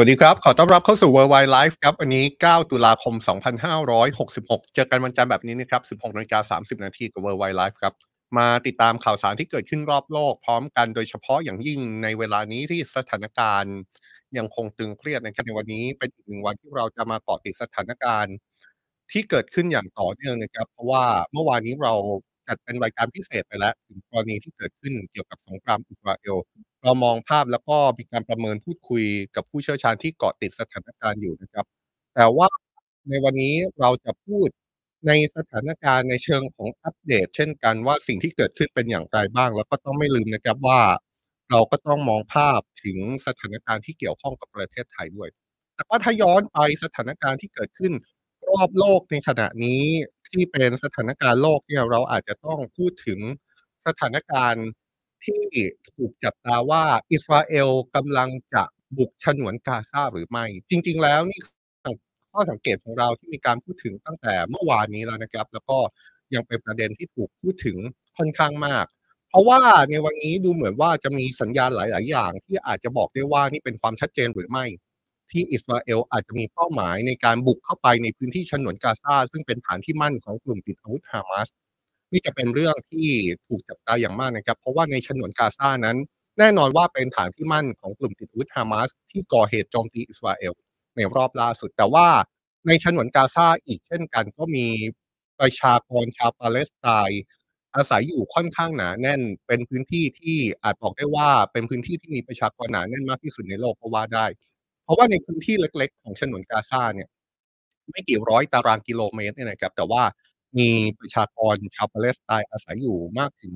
วัสดีครับ ขอต้อนรับเข้าสู่ Worldwide Life ครับ วันนี้ 9 ตุลาคม 2566 เจอกันวันจันทร์แบบนี้นะครับ 16นาฬิกา30 นาทีกับ Worldwide Life ครับ มาติดตามข่าวสารที่เกิดขึ้นรอบโลก พร้อมกันโดยเฉพาะอย่างยิ่งในเวลานี้ที่สถานการณ์ ยังคงตึงเครียดนะครับในวันนี้เป็นอีกหนึ่งวันที่เราจะมาเกาะติดสถานการณ์ ที่เกิดขึ้นอย่างต่อเนื่องนะครับ เพราะว่าเมื่อวานนี้เราจัดเป็นรายการพิเศษไปแล้วถึงกรณีที่เกิดขึ้นเกี่ยวกับสงครามอิสราเอล เรามองภาพ แล้วก็มีการประเมินพูดคุยกับผู้เชี่ยวชาญที่เกาะติดสถานการณ์อยู่นะครับ แต่ว่าในวันนี้เราจะพูดในสถานการณ์ในเชิงของอัปเดต เช่นกันว่า สิ่งที่เกิดขึ้นเป็นอย่างไรบ้าง แล้วก็ต้องไม่ลืมนะครับว่า เราก็ต้องมองภาพถึงสถานการณ์ที่เกี่ยวข้องกับประเทศไทยด้วย แต่ว่าถ้าย้อนไปสถานการณ์ที่เกิดขึ้นรอบโลกในขณะนี้ที่เป็นสถานการณ์โลกเนี่ยเราอาจจะต้องพูดถึงสถานการณ์ ที่ถูกจับตาว่าอิสราเอลกำลังจะบุกฉนวนกาซาหรือไม่ จริง ๆ แล้วนี่ข้อสังเกตของเราที่มีการพูดถึงตั้งแต่เมื่อวานนี้แล้วนะครับ แล้วก็ยังเป็นประเด็นที่ถูกพูดถึงค่อนข้างมาก เพราะว่าในวันนี้ดูเหมือนว่าจะมีสัญญาณหลาย ๆ อย่าง ที่อาจจะบอกได้ว่านี่เป็นความชัดเจนหรือไม่ ที่อิสราเอลอาจจะมีเป้าหมายในการบุกเข้าไปในพื้นที่ฉนวนกาซาซึ่งเป็นฐานที่มั่นของกลุ่มติดอาวุธฮามาส นี่จะเป็นเรื่องที่ถูกจับตาอย่างมากนะครับ เพราะว่าในฉนวนกาซานั้น แน่นอนว่าเป็นฐานที่มั่นของกลุ่มติดอาวุธฮามาสที่ก่อเหตุโจมตีอิสราเอลในรอบล่าสุด แต่ว่าในฉนวนกาซาอีกเช่นกัน ก็มีประชากรชาวปาเลสไตน์อาศัยอยู่ค่อนข้างหนาแน่น เป็นพื้นที่ที่อาจบอกได้ว่าเป็นพื้นที่ที่มีประชากรหนาแน่นมากที่สุดในโลกก็ว่าได้ เพราะว่าในพื้นที่เล็ก ๆ ของฉนวนกาซาเนี่ยไม่กี่ร้อยตารางกิโลเมตรเนี่ยนะครับแต่ว่า มีประชากรชาวปาเลสไตน์อาศัยอยู่มากถึง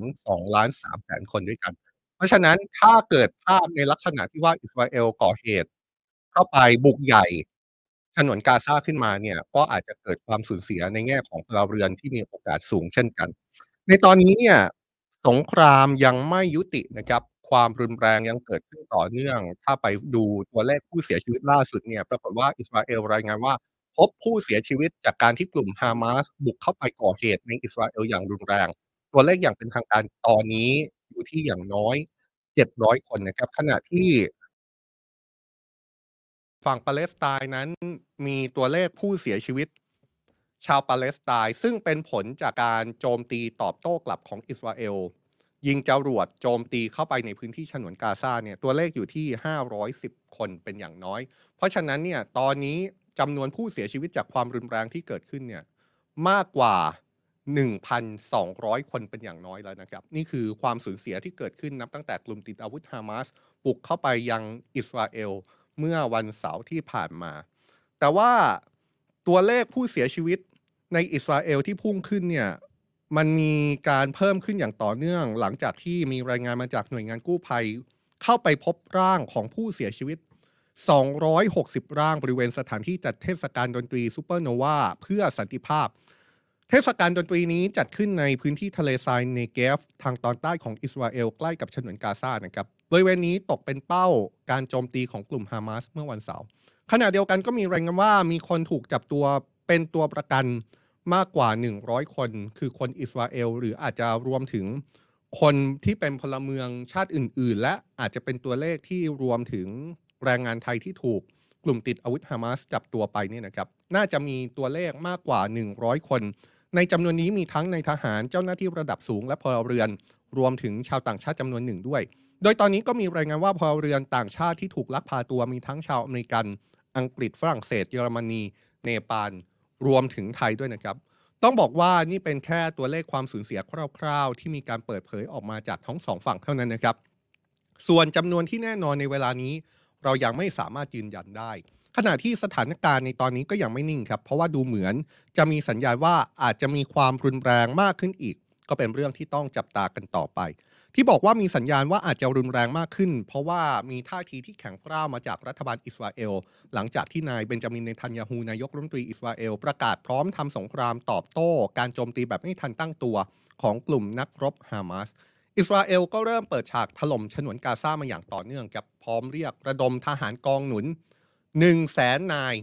2,300,000 คนด้วยกัน เพราะฉะนั้นถ้าเกิดภาพในลักษณะที่ว่าอิสราเอลก่อเหตุ เข้าไปบุกใหญ่ฉนวนกาซาขึ้นมาเนี่ย ก็อาจจะเกิดความสูญเสียในแง่ของพลเรือนที่มีโอกาสสูงเช่นกัน ในตอนนี้เนี่ยสงครามยังไม่ยุตินะครับ ความรุนแรงยังเกิดขึ้นต่อเนื่อง ถ้าไปดูตัวเลขผู้เสียชีวิตล่าสุดเนี่ย ปรากฏว่าอิสราเอลรายงานว่า พบผู้เสียชีวิตจากการที่กลุ่มฮามาสบุกเข้าไปก่อเหตุในอิสราเอลอย่างรุนแรง ตัวเลขอย่างเป็นทางการตอนนี้อยู่ที่อย่างน้อย700คนนะครับ ขณะที่ ฝั่งปาเลสไตน์นั้นมีตัวเลขผู้เสียชีวิต ชาวปาเลสไตน์ซึ่งเป็นผลจากการโจมตีตอบโต้กลับของอิสราเอลยิงจรวดโจมตีเข้าไปในพื้นที่ฉนวนกาซาเนี่ยตัวเลขอยู่ที่ 510 คนเป็นอย่างน้อย เพราะฉะนั้นเนี่ยตอนนี้ จำนวนผู้เสียชีวิตจากความรุนแรงที่เกิดขึ้นเนี่ยมากกว่า 1,200 คนเป็นอย่างน้อยแล้วนะครับ นี่คือความสูญเสียที่เกิดขึ้นนับตั้งแต่กลุ่มติดอาวุธฮามาสบุกเข้าไปยังอิสราเอลเมื่อวันเสาร์ที่ผ่านมา แต่ว่าตัวเลขผู้เสียชีวิตในอิสราเอลที่พุ่งขึ้นเนี่ยมันมีการเพิ่มขึ้นอย่างต่อเนื่อง หลังจากที่มีรายงานมาจากหน่วยงานกู้ภัย เข้าไปพบร่างของผู้เสียชีวิต 260 ร่างบริเวณสถานที่จัดเทศกาลดนตรีซูเปอร์โนวาเพื่อสันติภาพ เทศกาลดนตรีนี้จัดขึ้นในพื้นที่ทะเลทรายเนเกฟ ทางตอนใต้ของอิสราเอลใกล้กับฉนวนกาซานะครับบริเวณนี้ตกเป็นเป้าการโจมตีของกลุ่มฮามาสเมื่อวันเสาร์ขณะเดียวกันก็มีรายงานว่ามีคนถูกจับตัวเป็นตัวประกันมากกว่า 100 คน คือคนอิสราเอล หรืออาจจะรวมถึงคนที่เป็นพลเมืองชาติอื่น ๆ และอาจจะเป็นตัวเลขที่รวมถึง แรงงานไทยที่ถูกกลุ่มติดอาวุธฮามาสจับตัวไปเนี่ยนะครับน่าจะมีตัวเลขมากกว่า 100 คน ในจำนวนนี้มีทั้งในทหารเจ้าหน้าที่ระดับสูงและพลเรือน รวมถึงชาวต่างชาติจำนวนหนึ่งด้วย โดยตอนนี้ก็มีรายงานว่าพลเรือนต่างชาติที่ถูกลักพาตัวมีทั้งชาวอเมริกัน อังกฤษฝรั่งเศส เยอรมนี เนปาลรวมถึงไทยด้วยนะครับ ต้องบอกว่านี่เป็นแค่ตัวเลขความสูญเสียคร่าวๆ ที่มีการเปิดเผยออกมาจากทั้งสองฝั่งเท่านั้นนะครับ ส่วนจำนวนที่แน่นอนในเวลานี้ เรายังไม่สามารถยืนยันได้ ขณะที่สถานการณ์ในตอนนี้ก็ยังไม่นิ่งครับ เพราะว่าดูเหมือนจะมีสัญญาณว่าอาจจะมีความรุนแรงมากขึ้นอีก ก็เป็นเรื่องที่ต้องจับตากันต่อไป ที่บอกว่ามีสัญญาณว่าอาจจะรุนแรงมากขึ้น เพราะว่ามีท่าทีที่แข็งกร้าวมาจากรัฐบาลอิสราเอล หลังจากที่นายเบนจามินเนทันยาฮูนายกรัฐมนตรีอิสราเอลประกาศพร้อมทำสงครามตอบโต้ การโจมตีแบบไม่ทันตั้งตัวของกลุ่มนักรบฮามาสอิสราเอลก็เริ่มเปิดฉากถล่มฉนวนกาซามาอย่างต่อเนื่องกับ พร้อมเรียกระดมทหารกองหนุน1 0 0 0แสนนาย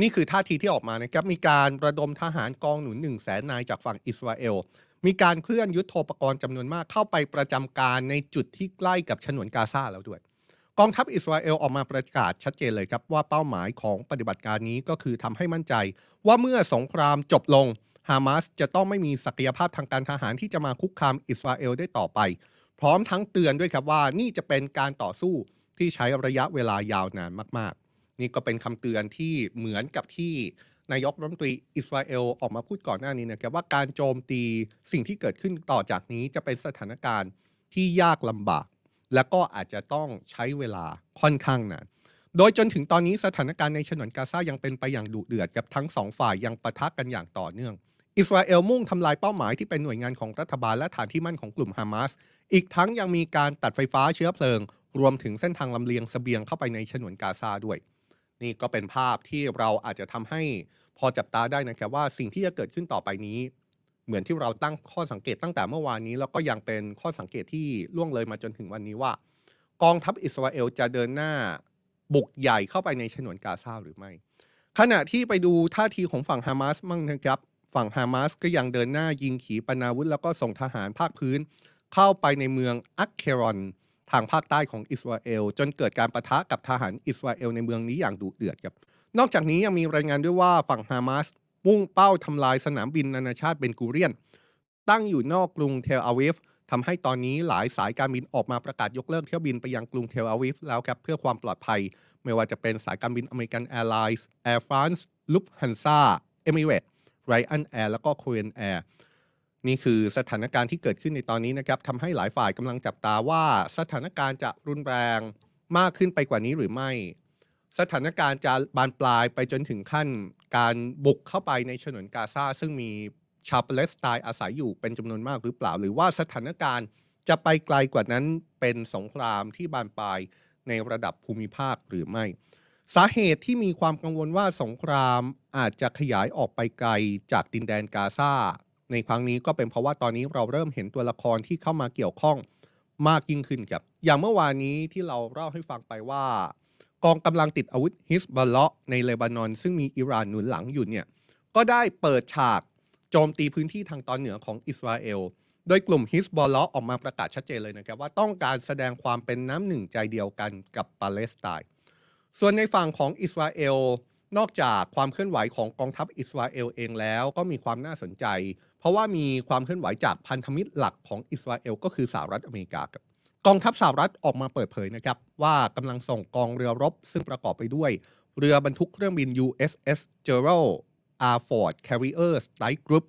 นี่คือท่าทีที่ออกมานะครับ มีการระดมทหารกองหนุน1 0 0แสนนายจากฝั่งอิสราเอล มีการเคลื่อนยุทโธปกรณ์จำนวนมากเข้าไปประจำการในจุดที่ใกล้กับฉนวนกาซาแล้วด้วย กองทัพอิสราเอลออกมาประกาศชัดเจนเลยครับว่าเป้าหมายของปฏิบัติการนี้ก็คือทำให้มั่นใจ ว่าเมื่อสงครามจบลงฮามาสจะต้องไม่มีศักยภาพทางการทหารที่จะมาคุกคามอิสราเอลได้ต่อไป พร้อมทั้งเตือนด้วยครับว่านี่จะเป็นการต่อสู้ที่ใช้ระยะเวลายาวนานมาก ๆ นี่ก็เป็นคำเตือนที่เหมือนกับที่นายกรัฐมนตรีอิสราเอลออกมาพูดก่อนหน้านี้นะครับว่าการโจมตีสิ่งที่เกิดขึ้นต่อจากนี้จะเป็นสถานการณ์ที่ยากลำบาก และก็อาจจะต้องใช้เวลาค่อนข้างนานโดยจนถึงตอนนี้สถานการณ์ในฉนวนกาซายังเป็นไปอย่างดุเดือดกับทั้งสองฝ่ายยังปะทะกันอย่างต่อเนื่อง อิสราเอลมุ่งทำลายเป้าหมายที่เป็นหน่วยงานของรัฐบาลและฐานที่มั่นของกลุ่มฮามาส อีกทั้งยังมีการตัดไฟฟ้าเชื้อเพลิง รวมถึงเส้นทางลำเลียงเสบียงเข้าไปในฉนวนกาซาด้วย นี่ก็เป็นภาพที่เราอาจจะทำให้พอจับตาได้นะครับว่าสิ่งที่จะเกิดขึ้นต่อไปนี้ เหมือนที่เราตั้งข้อสังเกตตั้งแต่เมื่อวานนี้ แล้วก็ยังเป็นข้อสังเกตที่ล่วงเลยมาจนถึงวันนี้ว่า กองทัพอิสราเอลจะเดินหน้าบุกใหญ่เข้าไปในฉนวนกาซาหรือไม่ ขณะที่ไปดูท่าทีของฝั่งฮามาสมั่งนะครับ ฝั่งฮามาสก็ยังเดินหน้ายิงขีปนาวุธ แล้วก็ส่งทหารภาคพื้น เข้าไปในเมืองอักเครอน ทางภาคใต้ของอิสราเอล จนเกิดการปะทะกับทหารอิสราเอลในเมืองนี้อย่างดุเดือดครับ นอกจากนี้ยังมีรายงานด้วยว่าฝั่งฮามาสมุ่งเป้าทำลายสนามบินนานาชาติเบนกูเรียน ตั้งอยู่นอกกรุงเทลอาวิฟทำให้ตอนนี้หลายสายการบินออกมาประกาศยกเลิกเที่ยวบินไปยังกรุงเทลอาวิฟแล้วครับเพื่อความปลอดภัย ไม่ว่าจะเป็นสายการบิน American Airlines Air France Lufthansa Emirates Ryanair แล้วก็ Korean Airนี่คือสถานการณ์ที่เกิดขึ้นในตอนนี้นะครับทำให้หลายฝ่ายกำลังจับตาว่าสถานการณ์จะรุนแรงมากขึ้นไปกว่านี้หรือไม่ สถานการณ์จะบานปลายไปจนถึงขั้นการบุกเข้าไปในฉนวนกาซาซึ่งมีชาวปาเลสไตน์อาศัยอยู่เป็นจำนวนมากหรือเปล่า หรือว่าสถานการณ์จะไปไกลกว่านั้นเป็นสงครามที่บานปลายในระดับภูมิภาคหรือไม่ สาเหตุที่มีความกังวลว่าสงครามอาจจะขยายออกไปไกลจากดินแดนกาซาในครั้งนี้ก็เป็นเพราะว่าตอนนี้เราเริ่มเห็นตัวละครที่เข้ามาเกี่ยวข้องมากยิ่งขึ้นครับ อย่างเมื่อวานนี้ที่เราเล่าให้ฟังไปว่า กองกำลังติดอาวุธฮิสบอลเลาะในเลบานอน ซึ่งมีอิหร่านหนุนหลังอยู่เนี่ยก็ได้เปิดฉากโจมตีพื้นที่ทางตอนเหนือของอิสราเอลโดยกลุ่มฮิสบอลเลาะออกมาประกาศชัดเจนเลยนะครับว่าต้องการแสดงความเป็นน้ำหนึ่งใจเดียวกันกับปาเลสไตน์ ส่วนในฝั่งของอิสราเอลนอกจากความเคลื่อนไหวของกองทัพอิสราเอลเองแล้วก็มีความน่าสนใจ เพราะว่ามีความเคลื่อนไหวจากพันธมิตรหลักของอิสราเอลก็คือสหรัฐอเมริกากองทัพสหรัฐออกมาเปิดเผยนะครับว่ากำลังส่งกองเรือรบ ซึ่งประกอบไปด้วย เรือบรรทุกเครื่องบิน USS Gerald R. Ford Carrier Strike Group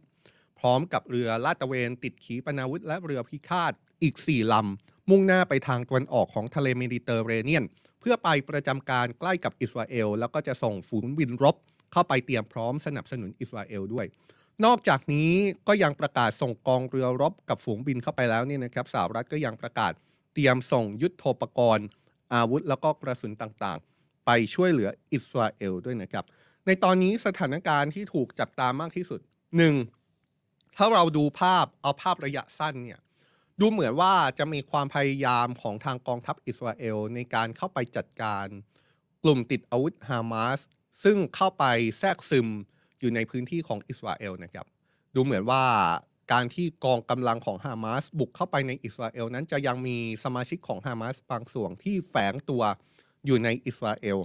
พร้อมกับเรือลาดตระเวนติดขีปนาวุธและเรือพิฆาตอีก 4 ลำ มุ่งหน้าไปทางตะวันออกของทะเลเมดิเตอร์เรเนียน เพื่อไปประจำการใกล้กับอิสราเอล แล้วก็จะส่งฝูงบินรบ เข้าไปเตรียมพร้อมสนับสนุนอิสราเอลด้วย นอกจากนี้ก็ยังประกาศส่งกองเรือรบกับฝูงบินเข้าไปแล้วนี่นะครับสหรัฐก็ยังประกาศเตรียมส่งยุทโธปกรณ์ อาวุธแล้วก็กระสุนต่างๆ ไปช่วยเหลืออิสราเอลด้วยนะครับ ในตอนนี้สถานการณ์ที่ถูกจับตามากที่สุด 1. ถ้าเราดูภาพเอาภาพระยะสั้นเนี่ย ดูเหมือนว่าจะมีความพยายามของทางกองทัพอิสราเอลในการเข้าไปจัดการ กลุ่มติดอาวุธฮามาสซึ่งเข้าไปแทรกซึมอยู่ในพื้นที่ของอิสราเอลนะครับ ดูเหมือนว่าการที่กองกำลังของฮามาสบุกเข้าไปในอิสราเอลนั้นจะยังมีสมาชิกของฮามาสบางส่วนที่แฝงตัวอยู่ในอิสราเอล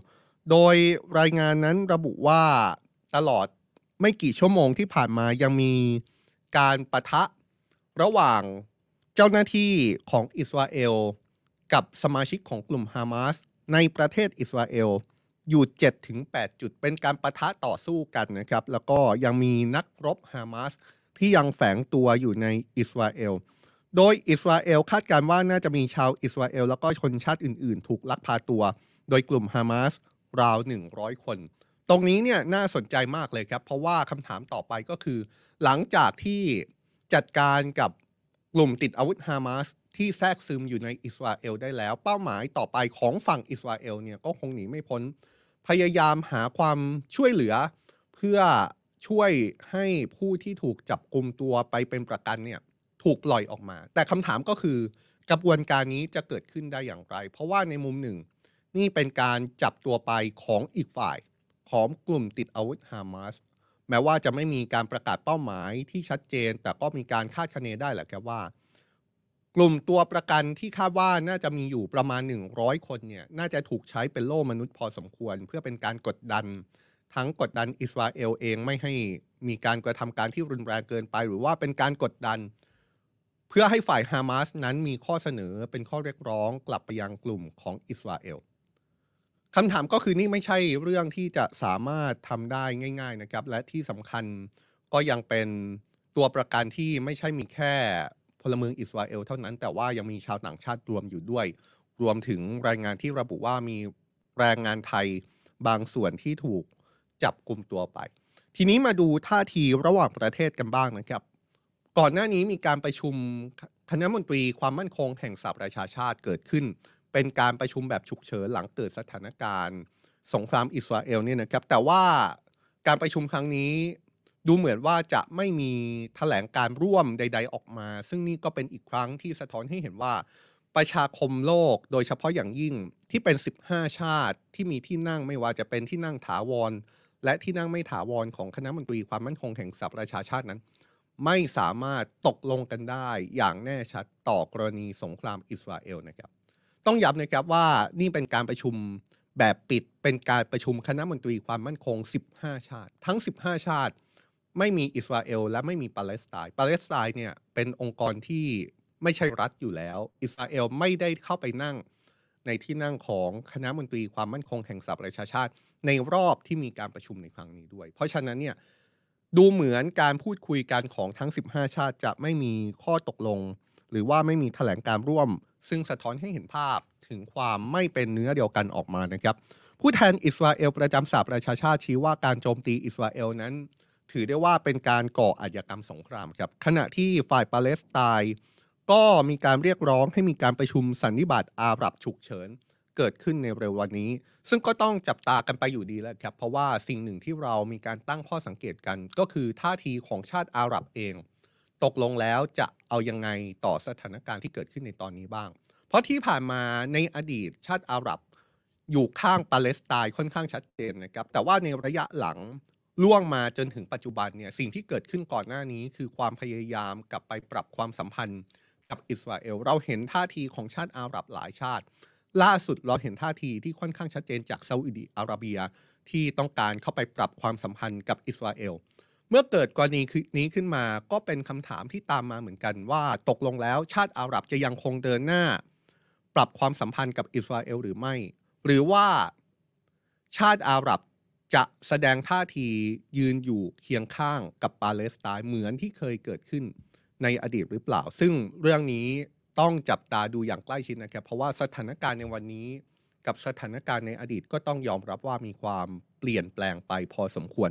โดยรายงานนั้นระบุว่าตลอดไม่กี่ชั่วโมงที่ผ่านมายังมีการประทะระหว่าง เจ้าหน้าที่ของอิสราเอล กับสมาชิกของกลุ่มฮามาสในประเทศอิสราเอลอยู่7-8จุดเป็นการประทะต่อสู้กันนะครับ แล้วก็ยังมีนักรบฮามาสที่ยังแฝงตัวอยู่ในอิสราเอล โดยอิสราเอลคาดการณ์ว่าน่าจะมีชาวอิสราเอล แล้วก็ชนชาติอื่นๆ ถูกลักพาตัว โดยกลุ่มฮามาสราว 100 คน ตรงนี้เนี่ยน่าสนใจมากเลยครับ เพราะว่าคำถามต่อไปก็คือ หลังจากที่จัดการกับ กลุ่มติดอาวุธฮามาสที่แทรกซึมอยู่ในอิสราเอลได้แล้ว เป้าหมายต่อไปของฝั่งอิสราเอลเนี่ยก็คงหนีไม่พ้น พยายามหาความช่วยเหลือ เพื่อช่วยให้ผู้ที่ถูกจับกลุ่มตัวไปเป็นประกันเนี่ยถูกปล่อยออกมา แต่คำถามก็คือกระบวนการนี้จะเกิดขึ้นได้อย่างไร เพราะว่าในมุมหนึ่ง นี่เป็นการจับตัวไปของอีกฝ่าย ของกลุ่มติดอาวุธฮามาส แม้ว่าจะไม่มีการประกาศเป้าหมายที่ชัดเจน แต่ก็มีการคาดคะเนได้แหละครับว่า กลุ่มตัวประกันที่คาดว่าน่าจะมีอยู่ประมาณ 100 คนเนี่ยน่าจะถูกใช้เป็นโล่มนุษย์พอสมควร เพื่อเป็นการกดดัน ทั้งกดดันอิสราเอลเองไม่ให้มีการกระทำการที่รุนแรงเกินไป หรือว่าเป็นการกดดัน เพื่อให้ฝ่ายฮามาสนั้นมีข้อเสนอเป็นข้อเรียกร้องกลับไปยังกลุ่มของอิสราเอล คำถามก็คือนี่ไม่ใช่เรื่องที่จะสามารถทำได้ง่าย ๆนะครับ และที่สำคัญก็ยังเป็นตัวประกันที่ไม่ใช่มีแค่พลเมืองอิสราเอลเท่านั้น แต่ว่ายังมีชาวต่างชาติรวมอยู่ด้วย รวมถึงรายงานที่ระบุว่ามีแรงงานไทยบางส่วนที่ถูกจับกลุ่มตัวไป ทีนี้มาดูท่าทีระหว่างประเทศกันบ้างนะครับ ก่อนหน้านี้มีการประชุมคณะมนตรีความมั่นคงแห่งสหประชาชาติเกิดขึ้น เป็นการประชุมแบบฉุกเฉินหลังเกิดสถานการณ์ สงครามอิสราเอลเนี่ยนะครับ แต่ว่าการประชุมครั้งนี้ดูเหมือนว่าจะไม่มีแถลงการร่วมใด ๆ ออกมา ซึ่งนี่ก็เป็นอีกครั้งที่สะท้อนให้เห็นว่า ประชาคมโลกโดยเฉพาะอย่างยิ่งที่เป็น 15 ชาติที่มีที่นั่งไม่ว่าจะเป็นที่นั่งถาวร และที่นั่งไม่ถาวรของคณะมนตรีความมั่นคงแห่งสหประชาชาตินั้น ไม่สามารถตกลงกันได้อย่างแน่ชัดต่อกรณีสงครามอิสราเอลนะครับ ต้องย้ำนะครับว่านี่เป็นการประชุมแบบปิดเป็นการประชุมคณะมนตรีความมั่นคง 15 ชาติ ทั้ง 15 ชาติ ไม่มีอิสราเอล และไม่มีปาเลสไตน์ปาเลสไตน์เนี่ยเป็นองค์กรที่ไม่ใช่รัฐอยู่แล้ว อิสราเอลไม่ได้เข้าไปนั่งในที่นั่งของคณะมนตรีความมั่นคงแห่งสหประชาชาติ ในรอบที่มีการประชุมในครั้งนี้ด้วย เพราะฉะนั้นเนี่ยดูเหมือนการพูดคุยกันของทั้ง 15 ชาติจะไม่มีข้อตกลง หรือว่าไม่มีแถลงการร่วม ซึ่งสะท้อนให้เห็นภาพถึงความไม่เป็นเนื้อเดียวกันออกมานะครับ ผู้แทนอิสราเอลประจำสหประชาชาติชี้ว่าการโจมตีอิสราเอลนั้น ถือได้ว่าเป็นการก่ออาชญากรรมสงครามครับขณะที่ฝ่ายปาเลสไตน์ก็มีการเรียกร้องให้มีการประชุมสันนิบาตอาหรับฉุกเฉินเกิดขึ้นในเร็ววันนี้ ซึ่งก็ต้องจับตากันไปอยู่ดีแล้วครับ เพราะว่าสิ่งหนึ่งที่เรามีการตั้งข้อสังเกตกัน ก็คือท่าทีของชาติอาหรับเอง ตกลงแล้วจะเอายังไงต่อสถานการณ์ที่เกิดขึ้นในตอนนี้บ้าง เพราะที่ผ่านมาในอดีตชาติอาหรับ อยู่ข้างปาเลสไตน์ค่อนข้างชัดเจนนะครับ แต่ว่าในระยะหลังล่วงมาจนถึงปัจจุบันเนี่ยสิ่งที่เกิดขึ้นก่อนหน้านี้คือความพยายามกลับไปปรับความสัมพันธ์กับอิสราเอล เราเห็นท่าทีของชาติอาหรับหลายชาติ ล่าสุดเราเห็นท่าทีที่ค่อนข้างชัดเจนจากซาอุดิอาระเบียที่ต้องการเข้าไปปรับความสัมพันธ์กับอิสราเอล เมื่อเกิดกรณีนี้ขึ้นมาก็เป็นคำถามที่ตามมาเหมือนกันว่าตกลงแล้วชาติอาหรับจะยังคงเดินหน้า ปรับความสัมพันธ์กับอิสราเอลหรือไม่ หรือว่าชาติอาหรับจะแสดงท่าทียืนอยู่เคียงข้างกับปาเลสไตน์เหมือนที่เคยเกิดขึ้นในอดีตหรือเปล่า ซึ่งเรื่องนี้ต้องจับตาดูอย่างใกล้ชิดนะครับ เพราะว่าสถานการณ์ในวันนี้ กับสถานการณ์ในอดีตก็ต้องยอมรับว่ามีความเปลี่ยนแปลงไปพอสมควร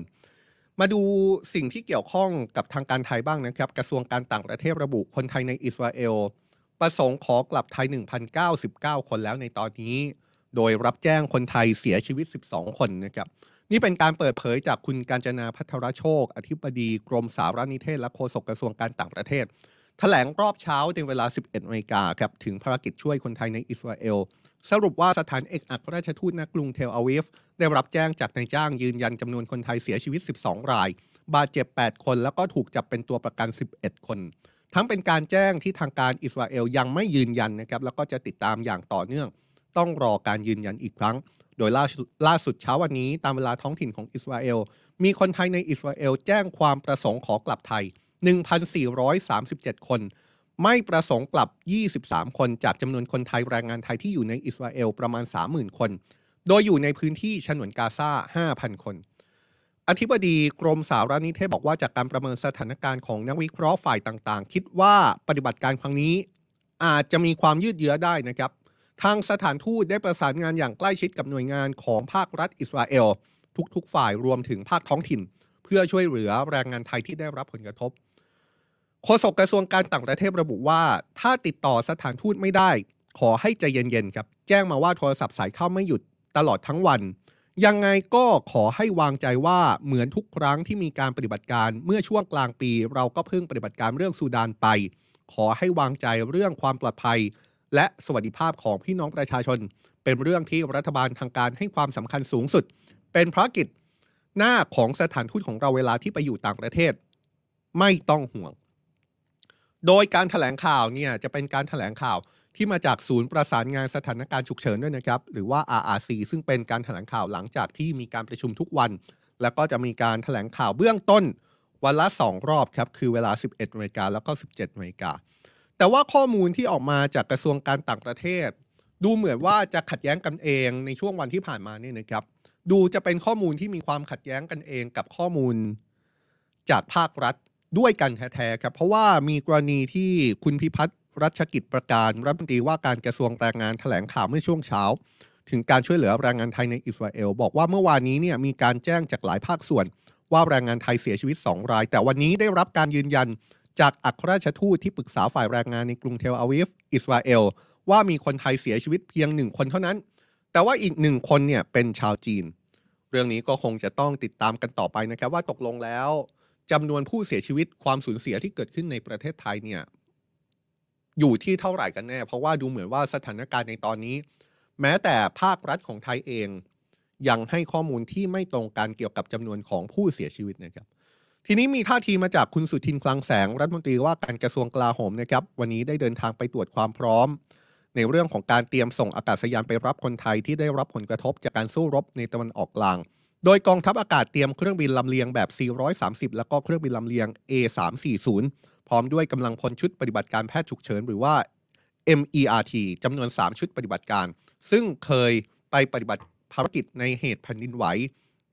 มาดูสิ่งที่เกี่ยวข้องกับทางการไทยบ้างนะครับ กระทรวงการต่างประเทศระบุคนไทยในอิสราเอล ประสงค์ขอกลับไทย 1,099 คนแล้วในตอนนี้ โดยรับแจ้งคนไทยเสียชีวิต 12 คนนะครับนี่เป็นการเปิดเผยจากคุณการจนาพัทรโชค อธิบดีกรมสารนิเทศและโฆษกกระทรวงการต่างประเทศแถลงรอบเช้าในเวลา 11นาฬิกาครับถึงภารกิจช่วยคนไทยในอิสราเอล สรุปว่าสถานเอกอัครราชทูตณกรุงเทลอาวิฟได้รับแจ้งจากนายจ้างยืนยันจำนวนคนไทยเสียชีวิต 12 ราย บาดเจ็บ 8 คน แล้วก็ถูกจับเป็นตัวประกัน 11 คน ทั้งเป็นการแจ้งที่ทางการอิสราเอลยังไม่ยืนยันนะครับแล้วก็จะติดตามอย่างต่อเนื่อง ต้องรอการยืนยันอีกครั้ง โดยล่าล่าสุดเช้าวันนี้ตามเวลาท้องถิ่นของอิสราเอลมีคนไทยในอิสราเอลแจ้งความประสงค์ขอกลับไทย 1,437 คน ไม่ประสงค์กลับ 23 คนจากจำนวนคนไทยแรงงานไทยที่อยู่ในอิสราเอลประมาณ 30,000 คน โดยอยู่ในพื้นที่ฉนวนกาซา5,000 คน อธิบดีกรมสารนิเทศบอกว่าจากการประเมินสถานการณ์ของนักวิเคราะห์ฝ่ายต่างๆ คิดว่าปฏิบัติการครั้งนี้ อาจจะมีความยืดเยื้อได้นะครับ ทางสถานทูตได้ประสานงานอย่างใกล้ชิดกับหน่วยงานของภาครัฐอิสราเอลทุกๆ ฝ่ายรวมถึงภาคท้องถิ่น เพื่อช่วยเหลือแรงงานไทยที่ได้รับผลกระทบ โฆษกกระทรวงการต่างประเทศระบุว่า ถ้าติดต่อสถานทูตไม่ได้ ขอให้ใจเย็นๆครับ แจ้งมาว่าโทรศัพท์สายเข้าไม่หยุดตลอดทั้งวัน ยังไงก็ขอให้วางใจว่าเหมือนทุกครั้งที่มีการปฏิบัติการเมื่อช่วงกลางปี เราก็เพิ่งปฏิบัติการเรื่องซูดานไป ขอให้วางใจเรื่องความปลอดภัย และสวัสดิภาพของพี่น้องประชาชน เป็นเรื่องที่รัฐบาลทางการให้ความสำคัญสูงสุด เป็นภารกิจหน้าของสถานทูตของเราเวลาที่ไปอยู่ต่างประเทศ ไม่ต้องห่วง โดยการแถลงข่าวเนี่ยจะเป็นการแถลงข่าวที่มาจากศูนย์ประสานงานสถานการณ์ฉุกเฉินด้วยนะครับ หรือว่า RRC ซึ่งเป็นการแถลงข่าวหลังจากที่มีการประชุมทุกวัน แล้วก็จะมีการแถลงข่าวเบื้องต้น วันละ 2 รอบครับ คือเวลา 11นาฬิกาแล้วก็ 17นาฬิกาแต่ว่าข้อมูลที่ออกมาจากกระทรวงการต่างประเทศ ดูเหมือนว่าจะขัดแย้งกันเองในช่วงวันที่ผ่านมานี่นะครับ ดูจะเป็นข้อมูลที่มีความขัดแย้งกันเองกับข้อมูลจากภาครัฐ ด้วยกันแท้ๆครับ เพราะว่ามีกรณีที่คุณพิพัฒน์รัชกิจประการ รัฐมนตรีว่าการกระทรวงแรงงานแถลงข่าวเมื่อช่วงเช้า ถึงการช่วยเหลือแรงงานไทยในอิสราเอล บอกว่าเมื่อวานนี้เนี่ยมีการแจ้งจากหลายภาคส่วน ว่าแรงงานไทยเสียชีวิต 2 ราย แต่วันนี้ได้รับการยืนยันจากอัครราชทูตที่ปรึกษาฝ่ายแรงงานในกรุงเทลอาวิฟอิสราเอลว่ามีคนไทยเสียชีวิตเพียงหนึ่งคนเท่านั้น แต่ว่าอีกหนึ่งคนเนี่ยเป็นชาวจีน เรื่องนี้ก็คงจะต้องติดตามกันต่อไปนะครับว่าตกลงแล้ว จำนวนผู้เสียชีวิตความสูญเสียที่เกิดขึ้นในประเทศไทยเนี่ยอยู่ที่เท่าไหร่กันแน่ เพราะว่าดูเหมือนว่าสถานการณ์ในตอนนี้ แม้แต่ภาครัฐของไทยเอง ยังให้ข้อมูลที่ไม่ตรงกันเกี่ยวกับจำนวนของผู้เสียชีวิตนะครับ ทีนี้มีท่าทีมาจากคุณสุทินคลังแสงรัฐมนตรีว่าการกระทรวงกลาโหมนะครับ วันนี้ได้เดินทางไปตรวจความพร้อม ในเรื่องของการเตรียมส่งอากาศยานไปรับคนไทยที่ได้รับผลกระทบจากการสู้รบในตะวันออกกลาง โดยกองทัพอากาศเตรียมเครื่องบินลำเลียงแบบ 430 แล้วก็เครื่องบินลำเลียง A340 พร้อมด้วยกำลังพลชุดปฏิบัติการแพทย์ฉุกเฉินหรือว่า MERT จำนวน 3 ชุดปฏิบัติการ ซึ่งเคยไปปฏิบัติภารกิจในเหตุแผ่นดินไหว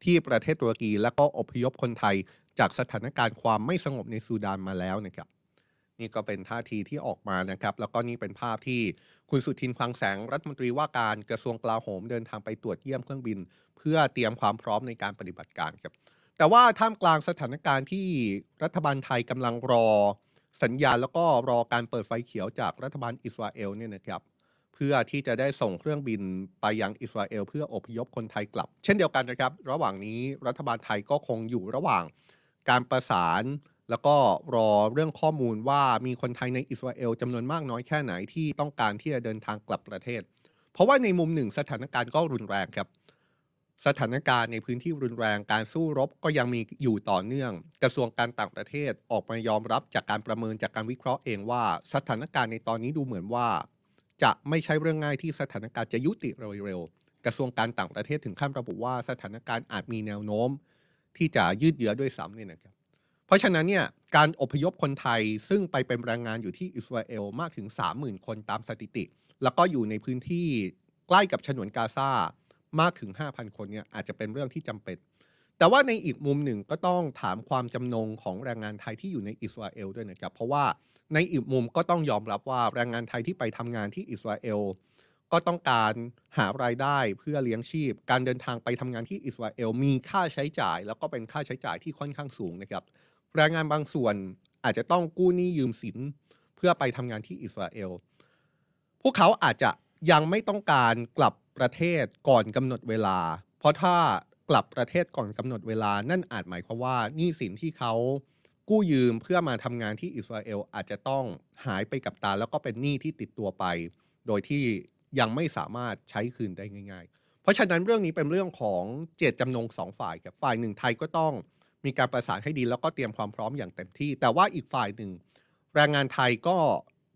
ที่ประเทศตุรกี และก็อพยพคนไทย จากสถานการณ์ความไม่สงบในซูดานมาแล้วนะครับ นี่ก็เป็นท่าทีที่ออกมานะครับ แล้วก็นี่เป็นภาพที่คุณสุทินคลังแสงรัฐมนตรีว่าการกระทรวงกลาโหมเดินทางไปตรวจเยี่ยมเครื่องบิน เพื่อเตรียมความพร้อมในการปฏิบัติการครับ แต่ว่าท่ามกลางสถานการณ์ที่รัฐบาลไทยกำลังรอ สัญญาณแล้วก็รอการเปิดไฟเขียวจากรัฐบาลอิสราเอลเนี่ยนะครับเพื่อที่จะได้ส่งเครื่องบินไปยังอิสราเอลเพื่ออพยพคนไทยกลับ เช่นเดียวกันนะครับ ระหว่างนี้รัฐบาลไทยก็คงอยู่ระหว่างการประสาน แล้วก็รอเรื่องข้อมูลว่ามีคนไทยในอิสราเอลจำนวนมากน้อยแค่ไหนที่ต้องการที่จะเดินทางกลับประเทศ เพราะว่าในมุมหนึ่งสถานการณ์ก็รุนแรงครับ สถานการณ์ในพื้นที่รุนแรงการสู้รบก็ยังมีอยู่ต่อเนื่อง กระทรวงการต่างประเทศออกมายอมรับจากการประเมินจากการวิเคราะห์เองว่า สถานการณ์ในตอนนี้ดูเหมือนว่า จะไม่ใช่เรื่องง่ายที่สถานการณ์จะยุติเร็วๆกระทรวงการต่างประเทศถึงขั้นระบุว่าสถานการณ์อาจมีแนวโน้ม ที่จะยืดเยื้อด้วยซ้ำเนี่ยนะครับ เพราะฉะนั้นเนี่ยการอพยพคนไทยซึ่งไปเป็นแรงงานอยู่ที่อิสราเอลมากถึง 30,000 คนตามสถิติ แล้วก็อยู่ในพื้นที่ใกล้กับฉนวนกาซามากถึง 5,000 คนเนี่ยอาจจะเป็นเรื่องที่จำเป็น แต่ว่าในอีกมุมหนึ่งก็ต้องถามความจำนงของแรงงานไทยที่อยู่ในอิสราเอลด้วยนะครับ เพราะว่าในอีกมุมก็ต้องยอมรับว่าแรงงานไทยที่ไปทำงานที่อิสราเอลก็ต้องการหารายได้เพื่อเลี้ยงชีพ การเดินทางไปทำงานที่อิสราเอลมีค่าใช้จ่าย แล้วก็เป็นค่าใช้จ่ายที่ค่อนข้างสูงนะครับ แรงงานบางส่วนอาจจะต้องกู้หนี้ยืมสินเพื่อไปทำงานที่อิสราเอล พวกเขาอาจจะยังไม่ต้องการกลับประเทศก่อนกำหนดเวลา เพราะถ้ากลับประเทศก่อนกำหนดเวลา นั่นอาจหมายความว่าหนี้สินที่เขากู้ยืมเพื่อมาทำงานที่อิสราเอลอาจจะต้องหายไปกับตา แล้วก็เป็นหนี้ที่ติดตัวไป โดยที่ยังไม่สามารถใช้คืนได้ง่าย ๆ เพราะฉะนั้นเรื่องนี้เป็นเรื่องของเจตจำนงสองฝ่ายกับฝ่ายหนึ่งไทยก็ต้อง มีการประสานให้ดีแล้วก็เตรียมความพร้อมอย่างเต็มที่ แต่ว่าอีกฝ่ายหนึ่ง แรงงานไทยก็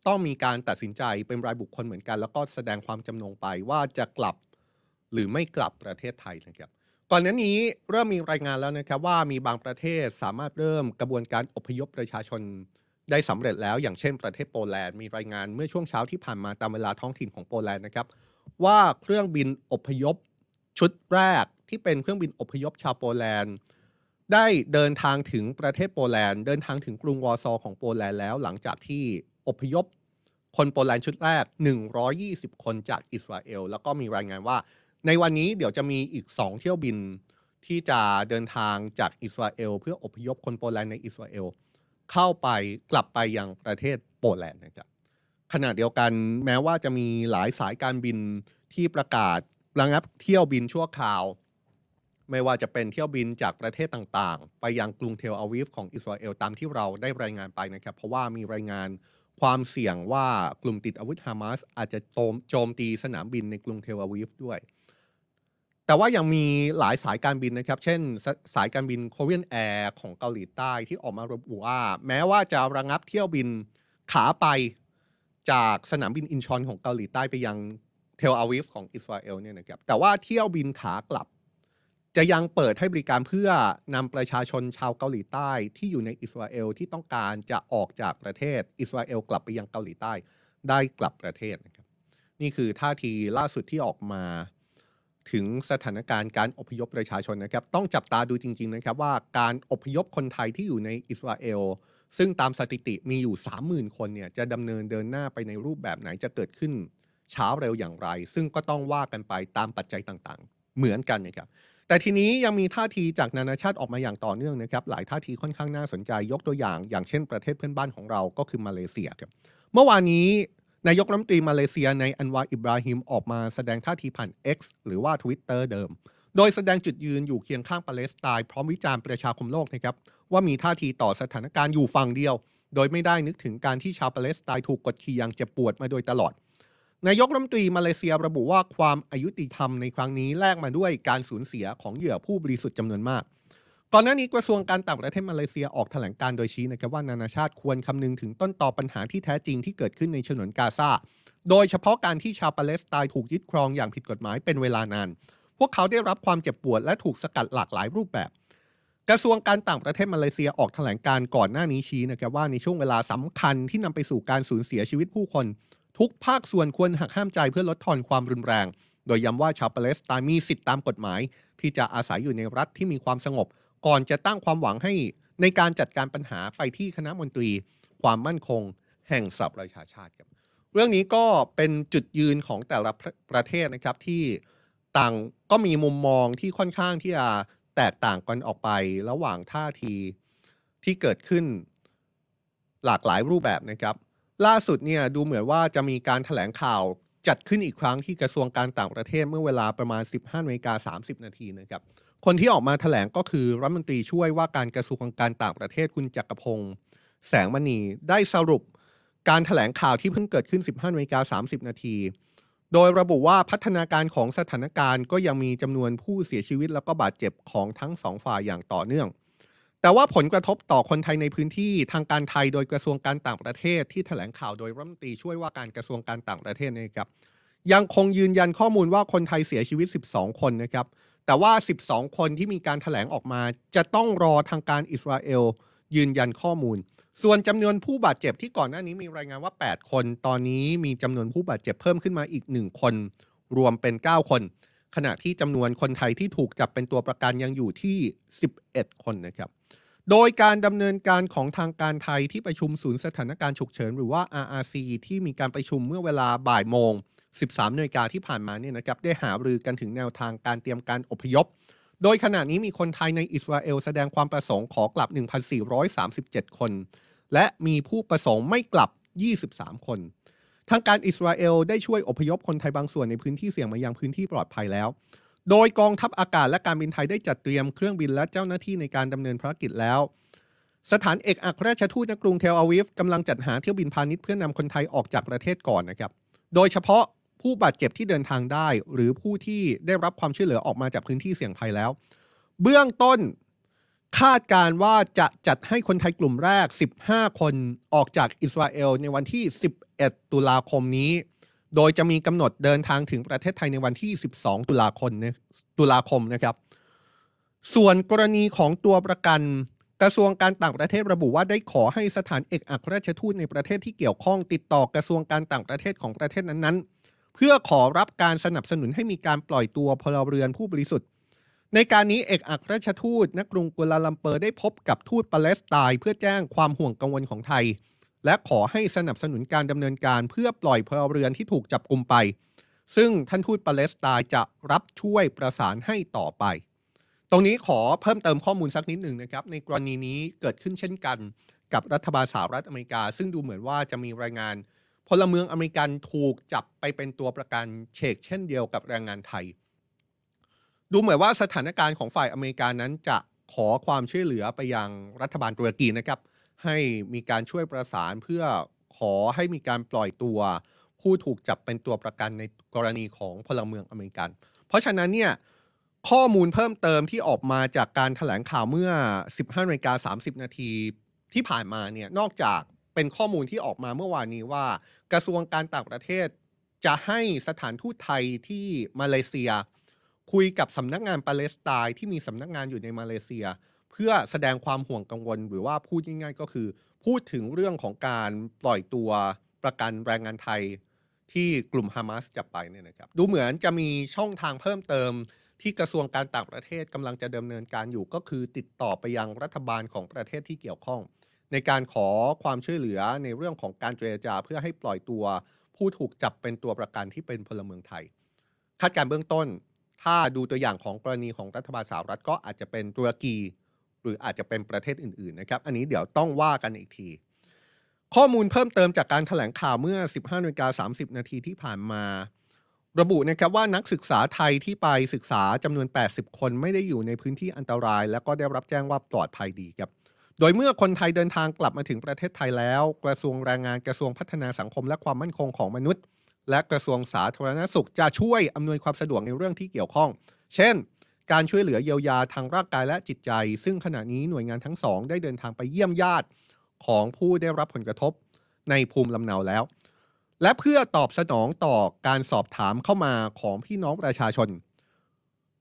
ต้องมีการตัดสินใจเป็นรายบุคคลเหมือนกัน แล้วก็แสดงความจำนงไปว่าจะกลับหรือไม่กลับประเทศไทยนะครับก่อนหน้านี้เริ่มมีรายงานแล้วนะครับว่ามีบางประเทศสามารถเริ่มกระบวนการอพยพประชาชนได้สำเร็จแล้ว อย่างเช่นประเทศโปแลนด์มีรายงานเมื่อช่วงเช้าที่ผ่านมาตามเวลาท้องถิ่นของโปแลนด์นะครับว่าเครื่องบินอพยพชุดแรกที่เป็นเครื่องบินอพยพชาวโปแลนด์ ได้เดินทางถึงประเทศโปแลนด์ เดินทางถึงกรุงวอร์ซอของโปแลนด์แล้ว หลังจากที่อพยพคนโปแลนด์ชุดแรก 120 คนจากอิสราเอล แล้วก็มีรายงานว่า ในวันนี้เดี๋ยวจะมีอีก 2 เที่ยวบินที่จะเดินทางจากอิสราเอล เพื่ออพยพคนโปแลนด์ในอิสราเอล เข้าไปกลับไปยังประเทศโปแลนด์นะครับขณะเดียวกันแม้ว่าจะมีหลายสายการบินที่ประกาศระงับเที่ยวบินชั่วคราว ไม่ว่าจะเป็นเที่ยวบินจากประเทศต่างๆ ไปยังกรุงเทลอาวิฟของอิสราเอลตามที่เราได้รายงานไปนะครับ เพราะว่ามีรายงานความเสี่ยงว่ากลุ่มติดอาวุธฮามาสอาจจะโจมตีสนามบินในกรุงเทลอาวิฟด้วย แต่ว่ายังมีหลายสายการบินนะครับ เช่นสสายการบิน Korean Air ของเกาหลีใต้ที่ออกมาระบุว่า แม้ว่าจะระงับเที่ยวบินขาไปจากสนามบินอินชอนของเกาหลีใต้ไปยังเทลอาวิฟของอิสราเอลเนี่ยนะครับแต่ว่าเที่ยวบินขากลับ จะยังเปิดให้บริการเพื่อนำประชาชนชาวเกาหลีใต้ที่อยู่ในอิสราเอลที่ต้องการจะออกจากประเทศอิสราเอลกลับไปยังเกาหลีใต้ได้กลับประเทศนะครับนี่คือท่าทีล่าสุดที่ออกมา ถึงสถานการณ์การอพยพประชาชนนะครับ ต้องจับตาดูจริง ๆนะครับว่าการอพยพคนไทยที่อยู่ในอิสราเอลซึ่งตามสถิติมีอยู่ 30,000 คนเนี่ยจะดำเนินเดินหน้าไปในรูปแบบไหนจะเกิดขึ้นช้าเร็วอย่างไร ซึ่งก็ต้องว่ากันไปตามปัจจัยต่างๆ เหมือนกันนะครับ แต่ทีนี้ยังมีท่าทีจากนานาชาติออกมาอย่างต่อเนื่องนะครับหลายท่าทีค่อนข้างน่าสนใจยกตัวอย่าง อย่างเช่นประเทศเพื่อนบ้านของเราก็คือมาเลเซียครับเมื่อวานนี้นายกรัฐมนตรีมาเลเซียในอันวาอิบราฮิมออกมาแสดงท่าทีผ่าน X หรือว่า Twitter เดิม โดยแสดงจุดยืนอยู่เคียงข้างปาเลสไตน์พร้อมวิจารณ์ประชาคมโลกนะครับว่ามีท่าทีต่อสถานการณ์อยู่ฝั่งเดียว โดยไม่ได้นึกถึงการที่ชาวปาเลสไตน์ถูกกดขี่อย่างเจ็บปวดมาโดยตลอด นายกรัฐมนตรีมาเลเซียระบุว่าความอายุติธรรมในครั้งนี้แลกมาด้วยการสูญเสียของเหยื่อผู้บริสุทธิ์จำนวนมาก ก่อนหน้านี้กระทรวงการต่างประเทศมาเลเซียออกแถลงการโดยชี้นะครับว่านานาชาติควรคำนึงถึงต้นตอปัญหาที่แท้จริงที่เกิดขึ้นในฉนวนกาซา โดยเฉพาะการที่ชาวปาเลสไตน์ถูกยึดครองอย่างผิดกฎหมายเป็นเวลานาน พวกเขาได้รับความเจ็บปวดและถูกสกัดหลากหลายรูปแบบ กระทรวงการต่างประเทศมาเลเซียออกแถลงการก่อนหน้านี้ชี้นะครับว่าในช่วงเวลาสำคัญที่นำไปสู่การสูญเสียชีวิตผู้คน ทุกภาคส่วนควรหักห้ามใจเพื่อลดทอนความรุนแรง โดยย้ำว่าชาวปาเลสไตน์มีสิทธิตามกฎหมาย ที่จะอาศัยอยู่ในรัฐที่มีความสงบ ก่อนจะตั้งความหวังให้ในการจัดการปัญหาไปที่คณะมนตรี ความมั่นคง แห่งสหประชาชาติครับเรื่องนี้ก็เป็นจุดยืนของแต่ละประเทศนะครับที่ต่างก็มีมุมมองที่ค่อนข้างที่จะแตกต่างกันออกไประหว่างท่าทีที่เกิดขึ้นหลากหลายรูปแบบนะครับ ล่าสุดเนี่ยดูเหมือนว่าจะมีการถแถลงข่าวจัดขึ้นอีกครั้งที่กระทรวงการต่างประเทศเมื่อเวลาประมาณ 15นาฬิกา30 นาทีนะครับ คนที่ออกมาถแถลงก็คือรัฐมนตรีช่วยว่าการกระทรวงการต่างประเทศคุณจักรพงศ์แสงมณีได้สรุปการถแถลงข่าวที่เพิ่งเกิดขึ้น 15นาฬิกา30 นาที โดยระบุว่าพัฒนาการของสถานการณ์ก็ยังมีจำนวนผู้เสียชีวิตแล้วก็บาดเจ็บของทั้งสองฝ่ายอย่างต่อเนื่อง แต่ว่าผลกระทบต่อคนไทยในพื้นที่ทางการไทยโดยกระทรวงการต่างประเทศที่ถแถลงข่าวโดยรัฐมนตรีช่วยว่าการกระทรวงการต่างประเทศนะครับยังคงยืนยันข้อมูลว่าคนไทยเสียชีวิต 12 คนนะครับ แต่ว่า 12 คนที่มีการถแถลงออกมา จะต้องรอทางการอิสราเอลยืนยันข้อมูล ส่วนจำนวนผู้บาดเจ็บที่ก่อนหน้านี้มีรายงานว่า 8 คน ตอนนี้มีจำนวนผู้บาดเจ็บเพิ่มขึ้นมาอีก 1 คน รวมเป็น 9 คน ขณะที่จำนวนคนไทยที่ถูกจับเป็นตัวประกันยังอยู่ที่ 11 คนนะครับ โดยการดำเนินการของทางการไทยที่ประชุมศูนย์สถานการณ์ฉุกเฉิน หรือว่า RRC ที่มีการประชุมเมื่อเวลาบ่ายโมง 13นาฬิกาที่ผ่านมาเนี่ยนะครับได้หารือกันถึงแนวทางการเตรียมการอพยพ โดยขณะนี้มีคนไทยในอิสราเอลแสดงความประสงค์ขอกลับ 1,437 คน และมีผู้ประสงค์ไม่กลับ 23 คน ทางการอิสราเอลได้ช่วยอพยพคนไทยบางส่วนในพื้นที่เสี่ยงมายังพื้นที่ปลอดภัยแล้ว โดยกองทัพอากาศและการบินไทยได้จัดเตรียมเครื่องบินและเจ้าหน้าที่ในการดำเนินภารกิจแล้ว สถานเอกอัครราชทูตณกรุงเทลอาวิฟกำลังจัดหาเที่ยวบินพาณิชย์เพื่อนำคนไทยออกจากประเทศก่อนนะครับ โดยเฉพาะผู้บาดเจ็บที่เดินทางได้ หรือผู้ที่ได้รับความช่วยเหลือออกมาจากพื้นที่เสี่ยงภัยแล้ว เบื้องต้นคาดการณ์ว่าจะจัดให้คนไทยกลุ่มแรก 15 คนออกจากอิสราเอลในวันที่ 11 ตุลาคมนี้ โดยจะมีกำหนดเดินทางถึงประเทศไทยในวันที่ 12 ตุลาคมนะตุลาคมนะครับ ส่วนกรณีของตัวประกันกระทรวงการต่างประเทศระบุว่าได้ขอให้สถานเอกอัครราชทูตในประเทศที่เกี่ยวข้องติดต่อกระทรวงการต่างประเทศของประเทศนั้นๆ เพื่อขอรับการสนับสนุนให้มีการปล่อยตัวพลเรือนผู้บริสุทธิ์ ในการนี้เอกอัครราชทูตณกรุงกัวลาลัมเปอร์ได้พบกับทูตปาเลสไตน์เพื่อแจ้งความห่วงกังวลของไทย และขอให้สนับสนุนการดำเนินการเพื่อปล่อยพลเรือนที่ถูกจับกลุมไป ซึ่งท่านทูตปาเลสไตน์จะรับช่วยประสานให้ต่อไป ตรงนี้ขอเพิ่มเติมข้อมูลสักนิดหนึ่งนะครับ ในกรณีนี้เกิดขึ้นเช่นกัน กับรัฐบาลสหรัฐอเมริกา ซึ่งดูเหมือนว่าจะมีรายงานพลเมืองอเมริกันถูกจับไปเป็นตัวประกันเชกเช่นเดียวกับแรงงานไทย ดูเหมือนว่าสถานการณ์ของฝ่ายอเมริกานั้นจะขอความช่วยเหลือไปยังรัฐบาลตุรกีนะครับ ให้มีการช่วยประสานเพื่อขอให้มีการปล่อยตัว ผู้ถูกจับเป็นตัวประกันในกรณีของพลเมืองอเมริกัน เพราะฉะนั้นเนี่ยข้อมูลเพิ่มเติมที่ออกมาจากการถแถลงข่าวเมื่อ 15นาฬิกา30 นาทีที่ผ่านมาเนี่ยนอกจากเป็นข้อมูลที่ออกมาเมื่อวานนี้ว่า กระทรวงการต่างประเทศ จะให้สถานทูตไทยที่มาเลเซีย คุยกับสำนักงานปาเลสไตน์ที่มีสำนักงานอยู่ในมาเลเซีย เพื่อแสดงความห่วงกังวล หรือว่าพูดง่ายๆก็คือ พูดถึงเรื่องของการปล่อยตัวประกันแรงงานไทยที่กลุ่มฮามาสจับไปเนี่ยนะครับดูเหมือนจะมีช่องทางเพิ่มเติม ที่กระทรวงการต่างประเทศกำลังจะดำเนินการอยู่ก็คือติดต่อไปยังรัฐบาลของประเทศที่เกี่ยวข้อง ในการขอความช่วยเหลือในเรื่องของการเจรจาเพื่อให้ปล่อยตัว ผู้ถูกจับเป็นตัวประกันที่เป็นพลเมืองไทย คาดการเบื้องต้น ถ้าดูตัวอย่างของกรณีของรัฐบาลสหรัฐก็อาจจะเป็นตุรกี หรืออาจจะเป็นประเทศอื่นๆนะครับ อันนี้เดี๋ยวต้องว่ากันอีกที ข้อมูลเพิ่มเติมจากการถแถลงข่าวเมื่อ 15นาฬิกา30 นาทีที่ผ่านมา ระบุนะครับว่านักศึกษาไทยที่ไปศึกษาจำนวน 80 คนไม่ได้อยู่ในพื้นที่อันตราย และก็ได้รับแจ้งว่าปลอดภัยดีครับโดยเมื่อคนไทยเดินทางกลับมาถึงประเทศไทยแล้ว กระทรวงแรงงานกระทรวงพัฒนาสังคมและความมั่นคงของมนุษย์ และกระทรวงสาธารณสุขจะช่วยอำนวยความสะดวกในเรื่องที่เกี่ยวข้อง เช่น การช่วยเหลือเยียวยาทางร่างกายและจิตใจ ซึ่งขณะนี้หน่วยงานทั้งสอง ได้เดินทางไปเยี่ยมญาติของผู้ได้รับผลกระทบในภูมิลำเนาแล้ว และเพื่อตอบสนองต่อการสอบถามเข้ามาของพี่น้องประชาชน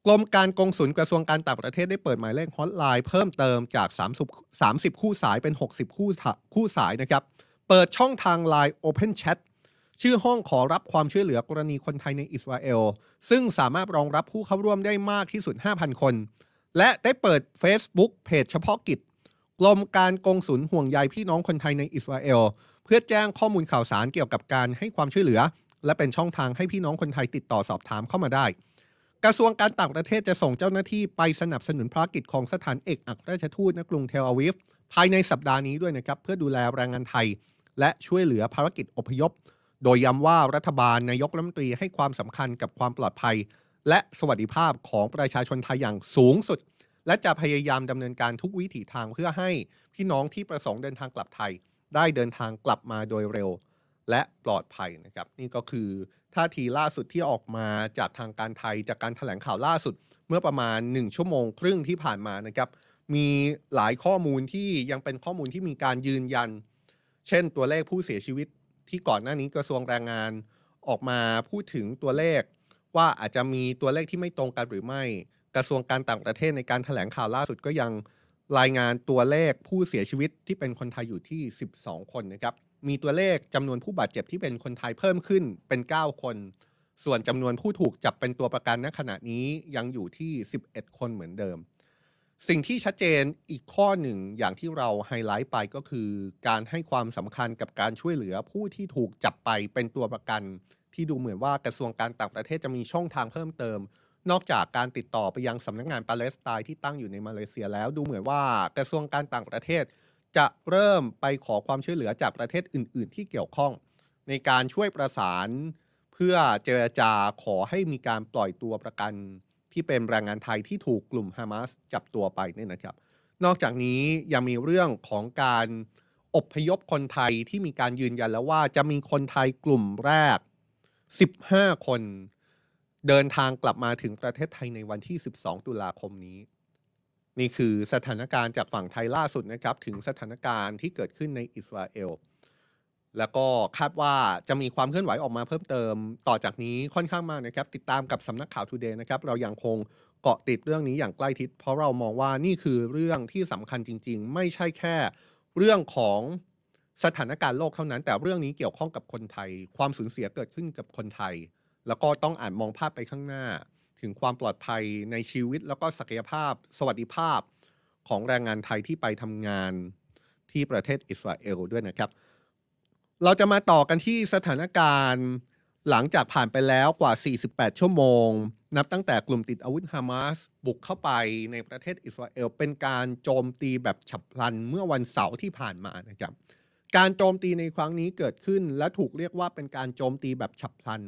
กรมการกงสุลกระทรวงการต่างประเทศได้เปิดหมายเลขฮอตไลน์เพิ่มเติมจาก 30 30 คู่สายเป็น 60 คู่คู่สายนะครับ เปิดช่องทาง Line Open Chat ชื่อห้องขอรับความช่วยเหลือกรณีคนไทยในอิสราเอล ซึ่งสามารถรองรับผู้เข้าร่วมได้มากที่สุด 5,000 คน และได้เปิด Facebook เพจเฉพาะกิจกรมการกงสุลห่วงใยพี่น้องคนไทยในอิสราเอล เพื่อแจ้งข้อมูลข่าวสารเกี่ยวกับการให้ความช่วยเหลือ และเป็นช่องทางให้พี่น้องคนไทยติดต่อสอบถามเข้ามาได้ กระทรวงการต่างประเทศจะส่งเจ้าหน้าที่ไปสนับสนุนภารกิจของสถานเอกอัครราชทูตณกรุงเทลอาวิฟภายในสัปดาห์นี้ด้วยนะครับเพื่อดูแลแรงงานไทย และช่วยเหลือภารกิจอพยพ โดยย้ำว่ารัฐบาลนายกรัฐมนตรีให้ความสำคัญกับความปลอดภัย และสวัสดิภาพของประชาชนไทยอย่างสูงสุด และจะพยายามดำเนินการทุกวิถีทางเพื่อให้พี่น้องที่ประสงค์เดินทางกลับไทย ได้เดินทางกลับมาโดยเร็ว และปลอดภัยนะครับ นี่ก็คือท่าทีล่าสุดที่ออกมาจากทางการไทยจากการถแถลงข่าวล่าสุดเมื่อประมาณ 1 ชั่วโมงครึ่งที่ผ่านมานะครับมีหลายข้อมูลที่ยังเป็นข้อมูลที่มีการยืนยัน เช่นตัวเลขผู้เสียชีวิต ที่ก่อนหน้านี้กระทรวงแรงงานออกมาพูดถึงตัวเลข ว่าอาจจะมีตัวเลขที่ไม่ตรงกันหรือไม่ กระทรวงการต่างประเทศในการถแถลงข่าวล่าสุดก็ยังรายงานตัวเลขผู้เสียชีวิตที่เป็นคนไทยอยู่ที่ 12 คนนะครับ มีตัวเลขจำนวนผู้บาดเจ็บที่เป็นคนไทยเพิ่มขึ้นเป็น 9 คน ส่วนจำนวนผู้ถูกจับเป็นตัวประกันณขณะนี้ยังอยู่ที่ 11 คนเหมือนเดิม สิ่งที่ชัดเจนอีกข้อหนึ่งอย่างที่เราไฮไลท์ไปก็คือ การให้ความสำคัญกับการช่วยเหลือผู้ที่ถูกจับไปเป็นตัวประกัน ที่ดูเหมือนว่ากระทรวงการต่างประเทศจะมีช่องทางเพิ่มเติม นอกจากการติดต่อไปยังสำนักงานปาเลสไตน์ที่ตั้งอยู่ในมาเลเซียแล้ว ดูเหมือนว่ากระทรวงการต่างประเทศ จะเริ่มไปขอความช่วยเหลือจากประเทศอื่น ๆ ที่เกี่ยวข้อง ในการช่วยประสาน เพื่อเจรจาขอให้มีการปล่อยตัวประกัน ที่เป็นแรงงานไทยที่ถูกกลุ่มฮามาสจับตัวไปเนี่ยนะครับ นอกจากนี้ยังมีเรื่องของการอบพยพคนไทยที่มีการยืนยันแล้วว่าจะมีคนไทยกลุ่มแรก 15 คน เดินทางกลับมาถึงประเทศไทยในวันที่ 12 ตุลาคมนี้ นี่คือสถานการณ์จากฝั่งไทยล่าสุดนะครับ ถึงสถานการณ์ที่เกิดขึ้นในอิสราเอล แล้วก็คาดว่าจะมีความเคลื่อนไหวออกมาเพิ่มเติม ต่อจากนี้ค่อนข้างมากนะครับ ติดตามกับสำนักข่าวทูเดย์นะครับ เรายังคงเกาะติดเรื่องนี้อย่างใกล้ชิด เพราะเรามองว่านี่คือเรื่องที่สำคัญจริง ๆ ไม่ใช่แค่เรื่องของสถานการณ์โลกเท่านั้น แต่เรื่องนี้เกี่ยวข้องกับคนไทย ความสูญเสียเกิดขึ้นกับคนไทย แล้วก็ต้องอ่านมองภาพไปข้างหน้า ถึงความปลอดภัยในชีวิต แล้วก็ศักยภาพ สวัสดิภาพของแรงงานไทยที่ไปทำงานที่ประเทศอิสราเอลด้วยนะครับ เราจะมาต่อกันที่สถานการณ์ หลังจากผ่านไปแล้วกว่า 48 ชั่วโมง นับตั้งแต่กลุ่มติดอาวุธฮามาสบุกเข้าไปในประเทศอิสราเอล เป็นการโจมตีแบบฉับพลันเมื่อวันเสาร์ที่ผ่านมานะครับการโจมตีในครั้งนี้เกิดขึ้นและถูกเรียกว่าเป็นการโจมตีแบบฉับพลัน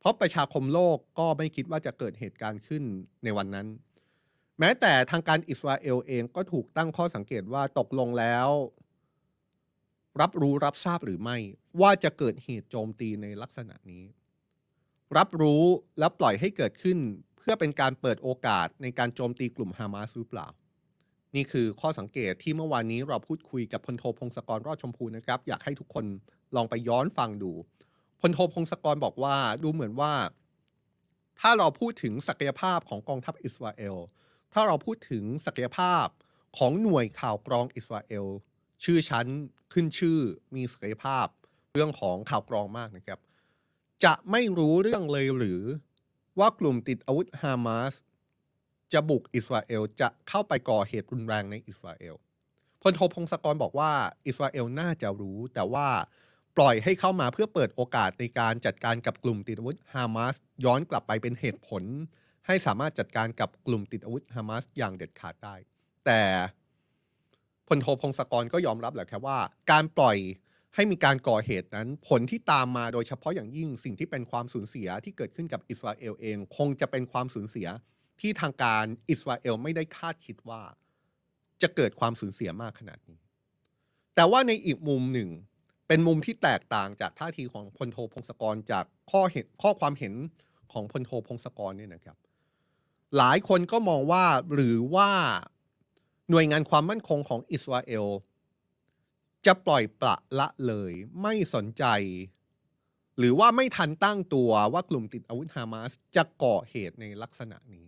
เพราะประชาคมโลกก็ไม่คิดว่าจะเกิดเหตุการณ์ขึ้นในวันนั้น แม้แต่ทางการอิสราเอลเองก็ถูกตั้งข้อสังเกตว่าตกลงแล้ว รับรู้รับทราบหรือไม่ ว่าจะเกิดเหตุโจมตีในลักษณะนี้ รับรู้และปล่อยให้เกิดขึ้น เพื่อเป็นการเปิดโอกาสในการโจมตีกลุ่มฮามาสหรือเปล่า นี่คือข้อสังเกตที่เมื่อวานนี้เราพูดคุยกับพลโทพงศกรรอดชมพูนะครับ อยากให้ทุกคนลองไปย้อนฟังดูพลโทพงศกรบอกว่าดูเหมือนว่า ถ้าเราพูดถึงศักยภาพของกองทัพอิสราเอลถ้าเราพูดถึงศักยภาพของหน่วยข่าวกรองอิสราเอล ชื่อชั้นขึ้นชื่อมีศักยภาพ เรื่องของข่าวกรองมากนะครับ จะไม่รู้เรื่องเลยหรือว่ากลุ่มติดอาวุธฮามาสจะบุกอิสราเอลจะเข้าไปก่อเหตุรุนแรงในอิสราเอลพลโทพงศกรบอกว่าอิสราเอลน่าจะรู้ แต่ว่าปล่อยให้เข้ามาเพื่อเปิดโอกาสในการจัดการกับกลุ่มติดอาวุธฮามาสย้อนกลับไปเป็นเหตุผล ให้สามารถจัดการกับกลุ่มติดอาวุธฮามาสอย่างเด็ดขาดได้ แต่ พลโทพงศกรก็ยอมรับแหละครับว่า การปล่อยให้มีการก่อเหตุนั้น ผลที่ตามมาโดยเฉพาะอย่างยิ่งสิ่งที่เป็นความสูญเสียที่เกิดขึ้นกับอิสราเอลเอง คงจะเป็นความสูญเสียที่ทางการอิสราเอลไม่ได้คาดคิดว่า จะเกิดความสูญเสียมากขนาดนี้ แต่ว่าในอีกมุมหนึ่ง เป็นมุมที่แตกต่างจากท่าทีของพลโทพงศกรจากข้อเห็นข้อความเห็นของพลโทพงศกรเนี่ยนะครับ หลายคนก็มองว่าหรือว่า หน่วยงานความมั่นคงของอิสราเอล จะปล่อยปละละเลย ไม่สนใจ หรือว่าไม่ทันตั้งตัวว่ากลุ่มติดอาวุธฮามาสจะก่อเหตุในลักษณะนี้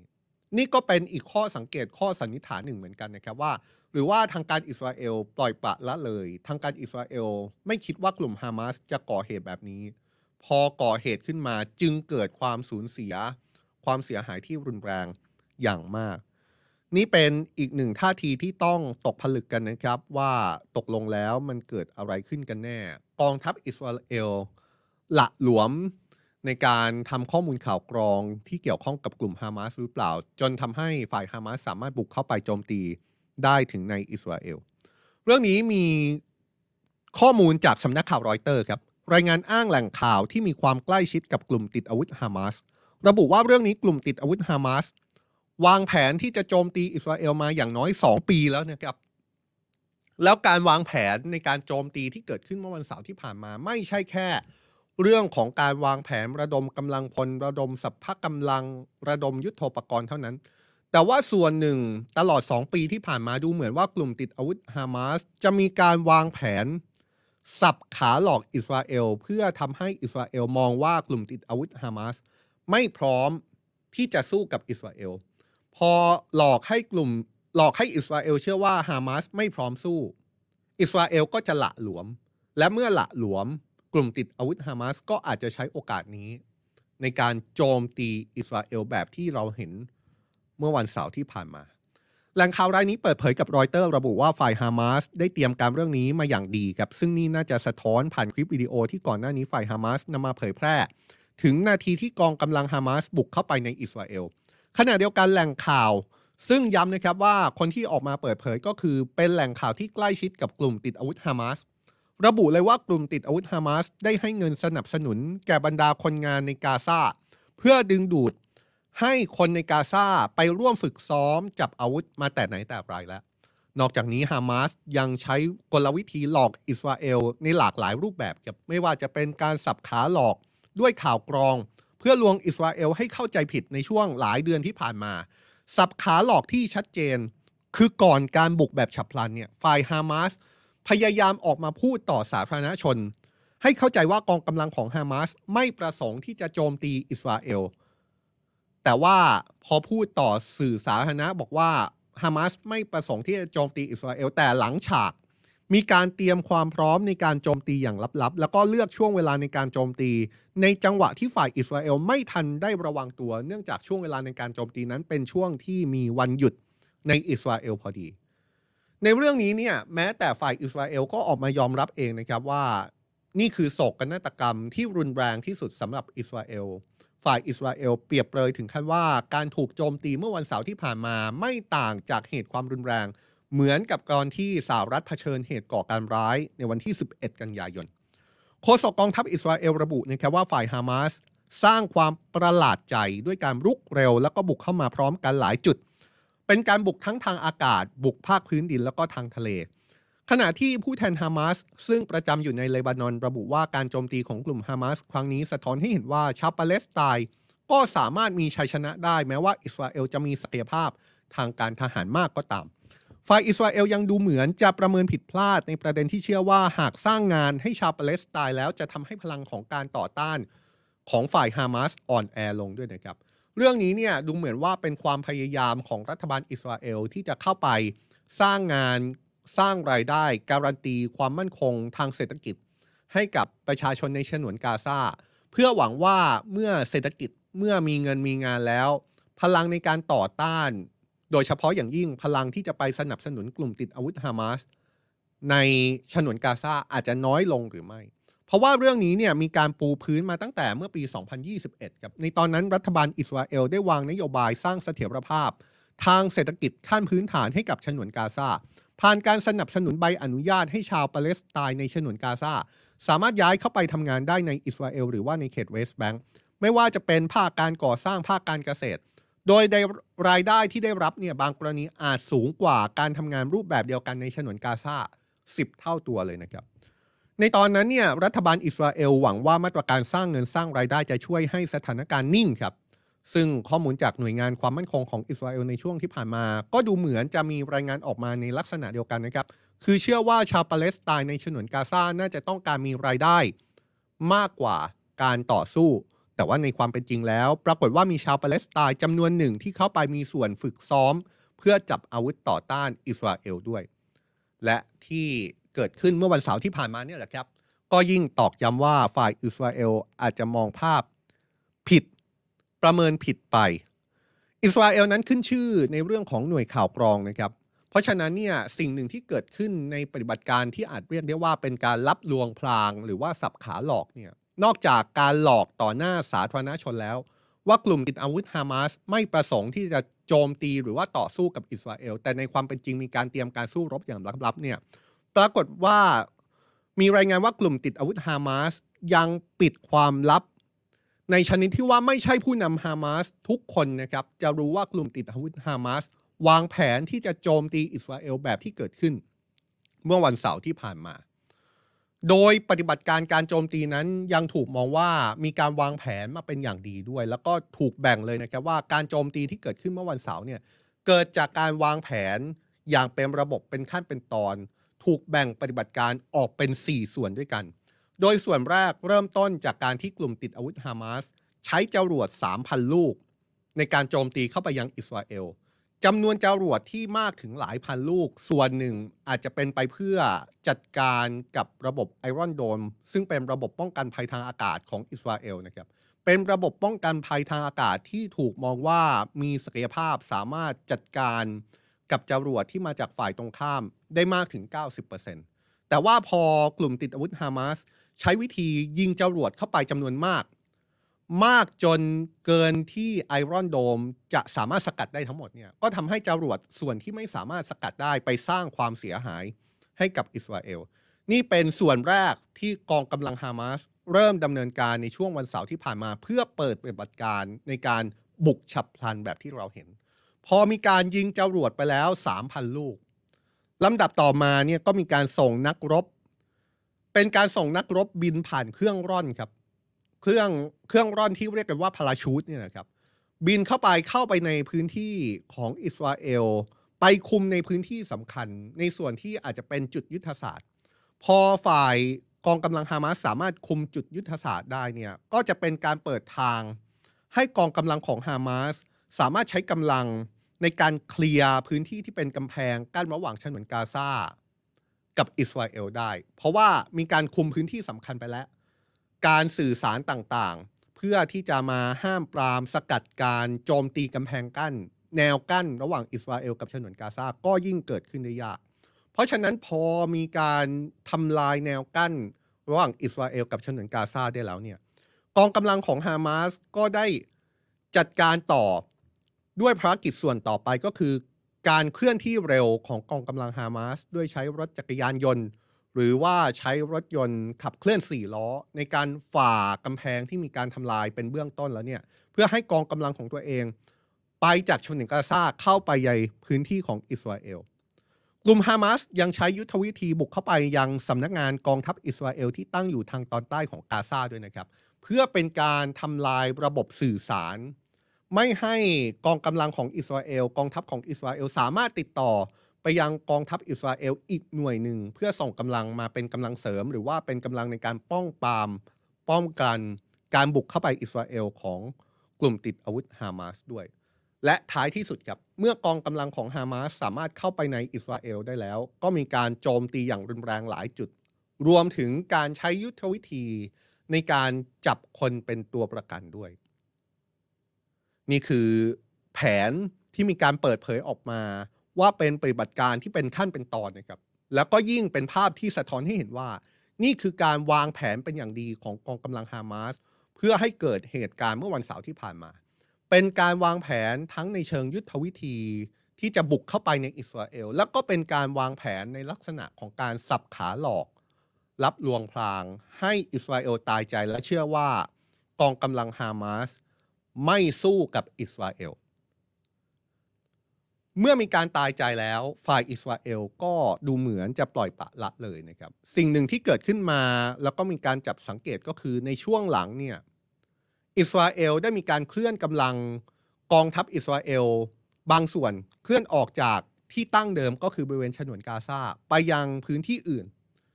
นี่ก็เป็นอีกข้อสังเกตข้อสันนิษฐานหนึ่งเหมือนกันนะครับว่า หรือว่าทางการอิสราเอลปล่อยปละละเลย ทางการอิสราเอลไม่คิดว่ากลุ่มฮามาสจะก่อเหตุแบบนี้ พอก่อเหตุขึ้นมาจึงเกิดความสูญเสีย ความเสียหายที่รุนแรงอย่างมาก นี่เป็นอีกหนึ่งท่าทีที่ต้องตกผลึกกันนะครับ ว่าตกลงแล้วมันเกิดอะไรขึ้นกันแน่ กองทัพอิสราเอลหละหลวมในการทำข้อมูลข่าวกรองที่เกี่ยวข้องกับกลุ่มฮามาสหรือเปล่า จนทำให้ฝ่ายฮามาสสามารถบุกเข้าไปโจมตีได้ถึงในอิสราเอล เรื่องนี้มีข้อมูลจากสำนักข่าวรอยเตอร์ครับ รายงานอ้างแหล่งข่าวที่มีความใกล้ชิดกับกลุ่มติดอาวุธฮามาส ระบุว่าเรื่องนี้กลุ่มติดอาวุธฮามาส วางแผนที่จะโจมตีอิสราเอลมาอย่างน้อย 2 ปีแล้วนะครับ แล้วการวางแผนในการโจมตีที่เกิดขึ้นเมื่อวันเสาร์ที่ผ่านมาไม่ใช่แค่ เรื่องของการวางแผนระดมกำลังพลระดมสัพพะกำลังระดมยุทโธปกรณ์เท่านั้น แต่ว่าส่วนหนึ่งตลอด 2 ปีที่ผ่านมาดูเหมือนว่ากลุ่มติดอาวุธฮามาสจะมีการวางแผนสับขาหลอกอิสราเอล เพื่อทำให้อิสราเอลมองว่ากลุ่มติดอาวุธฮามาสไม่พร้อมที่จะสู้กับอิสราเอล พอหลอกให้กลุ่มหลอกให้อิสราเอลเชื่อว่าฮามาสไม่พร้อมสู้ อิสราเอลก็จะละหลวม และเมื่อละหลวม กลุ่มติดอาวุธฮามาสก็อาจจะใช้โอกาสนี้ ในการโจมตีอิสราเอลแบบที่เราเห็นเมื่อวันเสาร์ที่ผ่านมา แหล่งข่าวรายนี้เปิดเผยกับรอยเตอร์ระบุว่าฝ่ายฮามาสได้เตรียมการเรื่องนี้มาอย่างดีครับ ซึ่งนี่น่าจะสะท้อนผ่านคลิปวิดีโอที่ก่อนหน้านี้ฝ่ายฮามาสนำมาเผยแพร่ ถึงนาทีที่กองกำลังฮามาสบุกเข้าไปในอิสราเอล ขณะเดียวกันแหล่งข่าว ซึ่งย้ำนะครับว่าคนที่ออกมาเปิดเผยก็คือเป็นแหล่งข่าวที่ใกล้ชิดกับกลุ่มติดอาวุธฮามาสระบุเลยว่ากลุ่มติดอาวุธฮามาสได้ให้เงินสนับสนุนแก่บรรดาคนงานในกาซาเพื่อดึงดูดให้คนในกาซาไปร่วมฝึกซ้อมจับอาวุธมาแต่ไหนแต่ไรแล้ว นอกจากนี้ฮามาสยังใช้กลวิธีหลอกอิสราเอลในหลากหลายรูปแบบไม่ว่าจะเป็นการสับขาหลอกด้วยข่าวกรอง พื่อลวงอิสราเอลให้เข้าใจผิดในช่วงหลายเดือนที่ผ่านมา สับขาหลอกที่ชัดเจน คือก่อนการบุกแบบฉับพลันเนี่ยฝ่ายฮามาสพยายามออกมาพูดต่อสาธารณชน ให้เข้าใจว่ากองกำลังของฮามาสไม่ประสงค์ที่จะโจมตีอิสราเอล แต่ว่าพอพูดต่อสื่อสาธารณะบอกว่าฮามาสไม่ประสงค์ที่จะโจมตีอิสราเอลแต่หลังฉาก มีการเตรียมความพร้อมในการโจมตีอย่างลับๆ แล้วก็เลือกช่วงเวลาในการโจมตี ในจังหวะที่ฝ่ายอิสราเอลไม่ทันได้ระวังตัว เนื่องจากช่วงเวลาในการโจมตีนั้นเป็นช่วงที่มีวันหยุดในอิสราเอลพอดี ในเรื่องนี้เนี่ยแม้แต่ฝ่ายอิสราเอลก็ออกมายอมรับเองนะครับว่า นี่คือโศกนาฏกรรมที่รุนแรงที่สุดสำหรับอิสราเอล ฝ่ายอิสราเอลเปรียบเปรยถึงขั้นว่าการถูกโจมตีเมื่อวันเสาร์ที่ผ่านมาไม่ต่างจากเหตุความรุนแรง เหมือนกับตอนที่สหรัฐเผชิญเหตุก่อการร้ายในวันที่ 11 กันยายนโฆษกกองทัพอิสราเอลระบุนะครับว่าฝ่ายฮามาสสร้างความประหลาดใจด้วยการรุกเร็ว แล้วก็บุกเข้ามาพร้อมกันหลายจุด เป็นการบุกทั้งทางอากาศ บุกภาคพื้นดินแล้วก็ทางทะเล ขณะที่ผู้แทนฮามาสซึ่งประจำอยู่ในเลบานอน ระบุว่าการโจมตีของกลุ่มฮามาสครั้งนี้สะท้อนให้เห็นว่าชาวปาเลสไตน์ก็สามารถมีชัยชนะได้แม้ว่าอิสราเอลจะมีศักยภาพทางการทหารมากก็ตาม ฝ่ายอิสราเอลยังดูเหมือนจะประเมินผิดพลาดในประเด็นที่เชื่อว่าหากสร้างงานให้ชาวปาเลสไตน์แล้วจะทำให้พลังของการต่อต้านของฝ่ายฮามาสอ่อนแอลงด้วยนะครับ เรื่องนี้เนี่ยดูเหมือนว่าเป็นความพยายามของรัฐบาลอิสราเอลที่จะเข้าไปสร้างงานสร้างรายได้ การันตีความมั่นคงทางเศรษฐกิจ ให้กับประชาชนในฉนวนกาซาเพื่อหวังว่าเมื่อเศรษฐกิจเมื่อมีเงินมีงานแล้ว พลังในการต่อต้าน โดยเฉพาะอย่างยิ่งพลังที่จะไปสนับสนุนกลุ่มติดอาวุธฮามาสในฉนวนกาซาอาจจะน้อยลงหรือไม่ เพราะว่าเรื่องนี้เนี่ยมีการปูพื้นมาตั้งแต่เมื่อปี 2021ครับในตอนนั้นรัฐบาลอิสราเอลได้วางนโยบายสร้างเสถียรภาพ ทางเศรษฐกิจขั้นพื้นฐานให้กับฉนวนกาซาผ่านการสนับสนุนใบอนุญาตให้ชาวปาเลสไตน์ในฉนวนกาซาสามารถย้ายเข้าไปทำงานได้ในอิสราเอลหรือว่าในเขตเวสต์แบงก์ไม่ว่าจะเป็นภาคการก่อสร้างภาคการเกษตร โดยได้รายได้ที่ได้รับเนี่ยบางกรณีอาจสูงกว่าการทำงานรูปแบบเดียวกันในฉนวนกาซา10 เท่าตัวเลยนะครับ ในตอนนั้นเนี่ยรัฐบาลอิสราเอลหวังว่ามาตรการสร้างเงินสร้างรายได้จะช่วยให้สถานการณ์นิ่งครับ ซึ่งข้อมูลจากหน่วยงานความมั่นคงของอิสราเอลในช่วงที่ผ่านมา ก็ดูเหมือนจะมีรายงานออกมาในลักษณะเดียวกันนะครับ คือเชื่อว่าชาวปาเลสไตน์ในฉนวนกาซาน่าจะต้องการมีรายได้ มากกว่าการต่อสู้ แต่ว่าในความเป็นจริงแล้ว ปรากฏว่ามีชาวปาเลสไตน์จำนวนหนึ่งที่เข้าไปมีส่วนฝึกซ้อม เพื่อจับอาวุธต่อต้านอิสราเอลด้วย และที่เกิดขึ้นเมื่อวันเสาร์ที่ผ่านมาเนี่ยแหละครับ ก็ยิ่งตอกย้ำว่าฝ่ายอิสราเอลอาจจะมองภาพผิดประเมินผิดไป อิสราเอลนั้นขึ้นชื่อในเรื่องของหน่วยข่าวกรองนะครับ เพราะฉะนั้นเนี่ยสิ่งหนึ่งที่เกิดขึ้นในปฏิบัติการที่อาจเรียกได้ว่าเป็นการรับลวงพลาง หรือว่าสับขาหลอกเนี่ย นอกจากการหลอกต่อหน้าสาธารณชนแล้ว ว่ากลุ่มติดอาวุธฮามาสไม่ประสงค์ที่จะโจมตีหรือว่าต่อสู้กับอิสราเอล แต่ในความเป็นจริงมีการเตรียมการสู้รบอย่างลับๆเนี่ยปรากฏว่ามีรายงานว่ากลุ่มติดอาวุธฮามาสยังปิดความลับ ในชนิดที่ว่าไม่ใช่ผู้นำฮามาสทุกคนนะครับจะรู้ว่ากลุ่มติดอาวุธฮามาสวางแผนที่จะโจมตีอิสราเอลแบบที่เกิดขึ้น เมื่อวันเสาร์ที่ผ่านมา โดยปฏิบัติการการโจมตีนั้นยังถูกมองว่ามีการวางแผนมาเป็นอย่างดีด้วย แล้วก็ถูกแบ่งเลยนะครับว่าการโจมตีที่เกิดขึ้นเมื่อวันเสาร์เนี่ยเกิดจากการวางแผนอย่างเป็นระบบเป็นขั้นเป็นตอน ถูกแบ่งปฏิบัติการออกเป็น 4 ส่วนด้วยกัน โดยส่วนแรกเริ่มต้นจากการที่กลุ่มติดอาวุธฮามาสใช้จรวด 3,000 ลูก ในการโจมตีเข้าไปยังอิสราเอล จำนวนจรวดที่มากถึงหลายพันลูก ส่วนหนึ่งอาจจะเป็นไปเพื่อจัดการกับระบบไอรอนโดมซึ่งเป็นระบบป้องกันภัยทางอากาศของอิสราเอลนะครับเป็นระบบป้องกันภัยทางอากาศที่ถูกมองว่ามีศักยภาพสามารถจัดการกับจรวดที่มาจากฝ่ายตรงข้ามได้มากถึง 90%แต่ว่าพอกลุ่มติดอาวุธฮามาสใช้วิธียิงจรวดเข้าไปจำนวนมาก มากจนเกินที่ไอรอนโดมจะสามารถสกัดได้ทั้งหมดเนี่ยก็ทำให้จรวดส่วนที่ไม่สามารถสกัดได้ไปสร้างความเสียหายให้กับอิสราเอล นี่เป็นส่วนแรกที่กองกำลังฮามาสเริ่มดำเนินการในช่วงวันเสาร์ที่ผ่านมา เพื่อเปิดปฏิบัติการในการบุกฉับพลันแบบที่เราเห็น พอมีการยิงจรวดไปแล้ว 3,000 ลูกลำดับต่อมาเนี่ยก็มีการส่งนักรบ เป็นการส่งนักรบบินผ่านเครื่องร่อนครับ เครื่องเครื่องร่อนที่เรียกกันว่าพาราชูตเนี่ยนะครับบินเข้าไปเข้าไปในพื้นที่ของอิสราเอล ไปคุมในพื้นที่สำคัญ ในส่วนที่อาจจะเป็นจุดยุทธศาสตร์ พอฝ่ายกองกำลังฮามาสสามารถคุมจุดยุทธศาสตร์ได้เนี่ยก็จะเป็นการเปิดทาง ให้กองกำลังของฮามาสสามารถใช้กำลังในการเคลียร์พื้นที่ที่เป็นกำแพงกั้นระหว่างฉนวนกาซากับอิสราเอลได้ เพราะว่ามีการคุมพื้นที่สำคัญไปแล้ว การสื่อสารต่างๆ เพื่อที่จะมาห้ามปรามสกัดการโจมตีกำแพงกั้น แนวกั้นระหว่างอิสราเอลกับฉนวนกาซาก็ยิ่งเกิดขึ้นได้ยาก เพราะฉะนั้นพอมีการทำลายแนวกั้น ระหว่างอิสราเอลกับฉนวนกาซาได้แล้วเนี่ยกองกำลังของฮามาสก็ได้จัดการต่อด้วยภารกิจส่วนต่อไปก็คือ การเคลื่อนที่เร็วของกองกำลังฮามาสด้วยใช้รถจักรยานยนต์ หรือว่าใช้รถยนต์ขับเคลื่อน4ล้อ ในการฝ่ากำแพงที่มีการทำลายเป็นเบื้องต้นแล้วเนี่ยเพื่อให้กองกำลังของตัวเอง ไปจากชนวนกาซาเข้าไปในพื้นที่ของอิสราเอลกลุ่มฮามาสยังใช้ยุทธวิธีบุกเข้าไปยังสำนักงานกองทัพอิสราเอลที่ตั้งอยู่ทางตอนใต้ของกาซาด้วยนะครับ เพื่อเป็นการทำลายระบบสื่อสาร ไม่ให้กองกำลังของอิสราเอล กองทัพของอิสราเอลสามารถติดต่อ ไปยังกองทัพอิสราเอลอีกหน่วยหนึ่ง เพื่อส่งกำลังมาเป็นกำลังเสริม หรือว่าเป็นกำลังในการป้องปรามป้องกันการบุกเข้าไปอิสราเอลของกลุ่มติดอาวุธฮามาสด้วย และท้ายที่สุดครับ เมื่อกองกำลังของฮามาสสามารถเข้าไปในอิสราเอลได้แล้ว ก็มีการโจมตีอย่างรุนแรงหลายจุด รวมถึงการใช้ยุทธวิธีในการจับคนเป็นตัวประกันด้วย นี่คือแผนที่มีการเปิดเผยออกมา ว่าเป็นปฏิบัติการที่เป็นขั้นเป็นตอนนะครับ แล้วก็ยิ่งเป็นภาพที่สะท้อนให้เห็นว่า นี่คือการวางแผนเป็นอย่างดีของกองกำลังฮามาสเพื่อให้เกิดเหตุการณ์เมื่อวันเสาร์ที่ผ่านมา เป็นการวางแผนทั้งในเชิงยุทธวิธีที่จะบุกเข้าไปในอิสราเอล แล้วก็เป็นการวางแผนในลักษณะของการสับขาหลอก รับลวงพราง ให้อิสราเอลตายใจและเชื่อว่ากองกำลังฮามาสไม่สู้กับอิสราเอล เมื่อมีการตายใจแล้วฝ่ายอิสราเอลก็ดูเหมือนจะปล่อยปะละเลยนะครับ สิ่งหนึ่งที่เกิดขึ้นมาแล้วก็มีการจับสังเกตก็คือในช่วงหลังเนี่ยอิสราเอลได้มีการเคลื่อนกำลังกองทัพอิสราเอล บางส่วนเคลื่อนออกจากที่ตั้งเดิมก็คือบริเวณฉนวนกาซาไปยังพื้นที่อื่น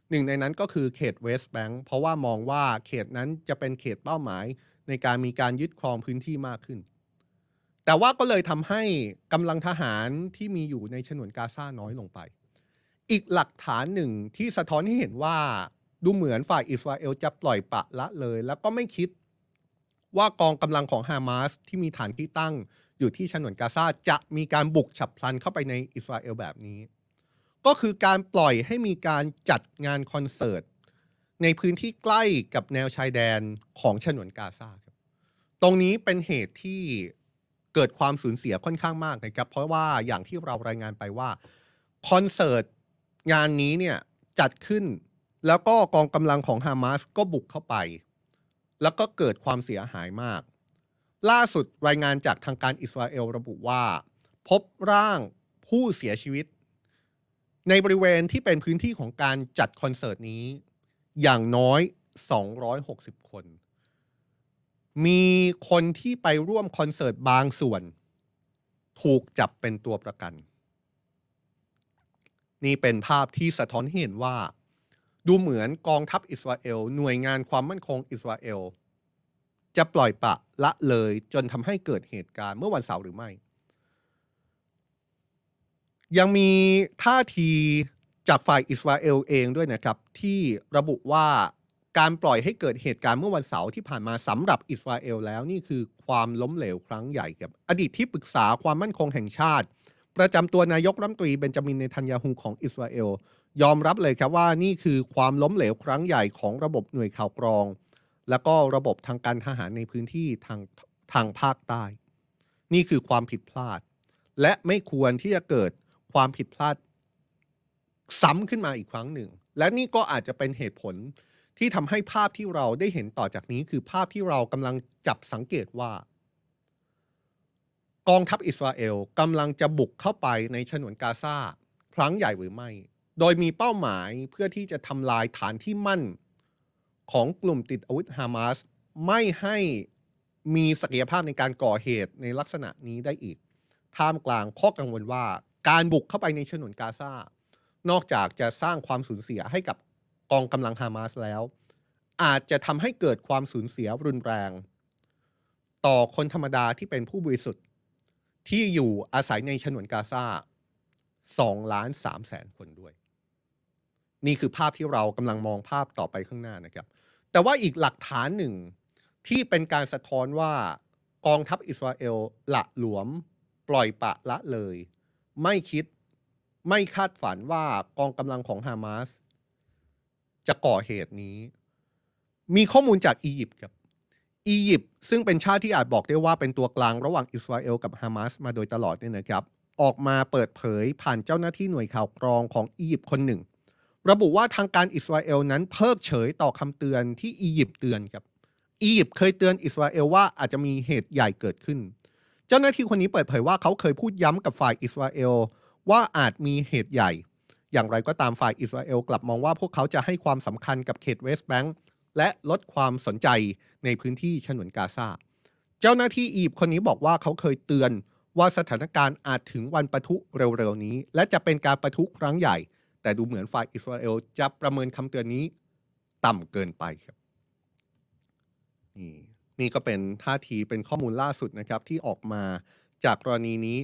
หนึ่งในนั้นก็คือเขตเวสต์แบงค์เพราะว่ามองว่าเขตนั้นจะเป็นเขตเป้าหมายในการมีการยึดครองพื้นที่มากขึ้น แต่ว่าก็เลยทำให้กำลังทหารที่มีอยู่ในฉนวนกาซาน้อยลงไป อีกหลักฐานหนึ่งที่สะท้อนให้เห็นว่าดูเหมือนฝ่ายอิสราเอลจะปล่อยปะละเลย แล้วก็ไม่คิดว่ากองกำลังของฮามาสที่มีฐานที่ตั้งอยู่ที่ฉนวนกาซาจะมีการบุกฉับพลันเข้าไปในอิสราเอลแบบนี้ ก็คือการปล่อยให้มีการจัดงานคอนเสิร์ตในพื้นที่ใกล้กับแนวชายแดนของฉนวนกาซาครับ ตรงนี้เป็นเหตุที่ เกิดความสูญเสียค่อนข้างมากนะครับ เพราะว่าอย่างที่เรารายงานไปว่าคอนเสิร์ตงานนี้เนี่ยจัดขึ้น แล้วก็กองกำลังของฮามาสก็บุกเข้าไป แล้วก็เกิดความเสียหายมาก ล่าสุดรายงานจากทางการอิสราเอลระบุว่า พบร่างผู้เสียชีวิต ในบริเวณที่เป็นพื้นที่ของการจัดคอนเสิร์ตนี้ อย่างน้อย 260 คน มีคนที่ไปร่วมคอนเสิร์ตบางส่วน ถูกจับเป็นตัวประกัน นี่เป็นภาพที่สะท้อนให้เห็นว่า ดูเหมือนกองทัพอิสราเอล หน่วยงานความมั่นคงอิสราเอล จะปล่อยปะละเลยจนทำให้เกิดเหตุการณ์เมื่อวันเสาร์หรือไม่ ยังมีท่าทีจากฝ่ายอิสราเอลเองด้วยนะครับ ที่ระบุว่า การปล่อยให้เกิดเหตุการณ์เมื่อวันเสาร์ที่ผ่านมาสำหรับอิสราเอลแล้วนี่คือความล้มเหลวครั้งใหญ่ครับอดีตที่ปรึกษาความมั่นคงแห่งชาติ ประจำตัวนายกรัฐมนตรีเบนจามินเนทันยาฮูของอิสราเอลยอมรับเลยครับว่านี่คือความล้มเหลวครั้งใหญ่ของระบบหน่วยข่าวกรอง แล้วก็ระบบทางการทหารในพื้นที่ทางทางภาคใต้ นี่คือความผิดพลาด และไม่ควรที่จะเกิดความผิดพลาดซ้ำขึ้นมาอีกครั้งหนึ่ง และนี่ก็อาจจะเป็นเหตุผล ที่ทำให้ภาพที่เราได้เห็นต่อจากนี้คือภาพที่เรากำลังจับสังเกตว่า กองทัพอิสราเอลกำลังจะบุกเข้าไปในฉนวนกาซาครั้งใหญ่หรือไม่ โดยมีเป้าหมายเพื่อที่จะทำลายฐานที่มั่นของกลุ่มติดอาวุธฮามาสไม่ให้มีศักยภาพในการก่อเหตุในลักษณะนี้ได้อีก ท่ามกลางข้อกังวลว่า การบุกเข้าไปในฉนวนกาซานอกจากจะสร้างความสูญเสียให้กับ กองกำลังฮามาสแล้ว อาจจะทำให้เกิดความสูญเสียรุนแรง ต่อคนธรรมดาที่เป็นผู้บริสุทธิ์ ที่อยู่อาศัยในฉนวนกาซา2ล้าน3แสนคนด้วย นี่คือภาพที่เรากำลังมองภาพต่อไปข้างหน้านะครับ แต่ว่าอีกหลักฐานหนึ่งที่เป็นการสะท้อนว่ากองทัพอิสราเอลละหลวม ปล่อยปะละเลย ไม่คิดไม่คาดฝันว่ากองกำลังของฮามาส จะก่อเหตุนี้ มีข้อมูลจากอียิปต์ครับอียิปต์ซึ่งเป็นชาติที่อาจบอกได้ว่าเป็นตัวกลางระหว่างอิสราเอลกับฮามาสมาโดยตลอดเนี่ยนะครับ ออกมาเปิดเผยผ่านเจ้าหน้าที่หน่วยข่าวกรองของอียิปต์คนหนึ่ง ระบุว่าทางการอิสราเอลนั้นเพิกเฉยต่อคำเตือนที่อียิปต์เตือนครับอียิปต์เคยเตือนอิสราเอลว่าอาจจะมีเหตุใหญ่เกิดขึ้น เจ้าหน้าที่คนนี้เปิดเผยว่าเขาเคยพูดย้ำกับฝ่ายอิสราเอลว่าอาจมีเหตุใหญ่ อย่างไรก็ตามฝ่ายอิสราเอลกลับมองว่าพวกเขาจะให้ความสำคัญกับเขตเวสต์แบงค์และลดความสนใจในพื้นที่ฉนวนกาซาเจ้าหน้าที่อียิปต์คนนี้บอกว่าเขาเคยเตือนว่าสถานการณ์อาจถึงวันปะทุเร็วๆนี้ และจะเป็นการปะทุครั้งใหญ่ แต่ดูเหมือนฝ่ายอิสราเอลจะประเมินคำเตือนนี้ต่ำเกินไปครับนี่นี่ก็เป็นท่าทีเป็นข้อมูลล่าสุดนะครับที่ออกมาจากกรณีนี้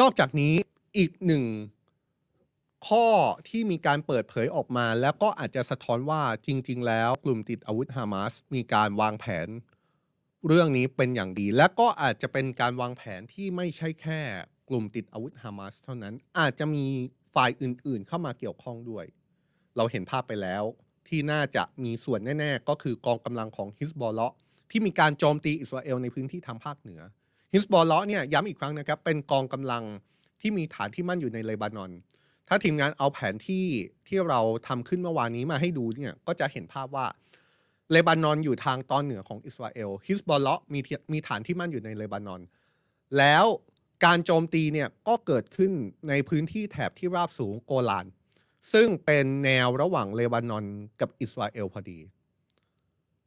นอกจากนี้อีกหนึ่ง ข้อที่มีการเปิดเผยออกมา แล้วก็อาจจะสะท้อนว่าจริง ๆ แล้วกลุ่มติดอาวุธฮามาสมีการวางแผน เรื่องนี้เป็นอย่างดี และก็อาจจะเป็นการวางแผนที่ไม่ใช่แค่กลุ่มติดอาวุธฮามาสเท่านั้นอาจจะมีฝ่ายอื่น ๆ เข้ามาเกี่ยวข้องด้วย เราเห็นภาพไปแล้ว ที่น่าจะมีส่วนแน่ ๆ ก็คือกองกำลังของฮิสบอลเลาะที่มีการโจมตีอิสราเอลในพื้นที่ทางภาคเหนือฮิสบอลเลาะเนี่ยย้ำอีกครั้งนะครับเป็นกองกำลังที่มีฐานที่มั่นอยู่ในเลบานอน ถ้าทีมงานเอาแผนที่ที่เราทำขึ้นเมื่อวานนี้มาให้ดูเนี่ยก็จะเห็นภาพว่าเลบานอนอยู่ทางตอนเหนือของอิสราเอลฮิสบอลเลาะมีมีฐานที่มั่นอยู่ในเลบานอน แล้วการโจมตีเนี่ยก็เกิดขึ้นในพื้นที่แถบที่ราบสูงโกลาน ซึ่งเป็นแนวระหว่างเลบานอนกับอิสราเอลพอดี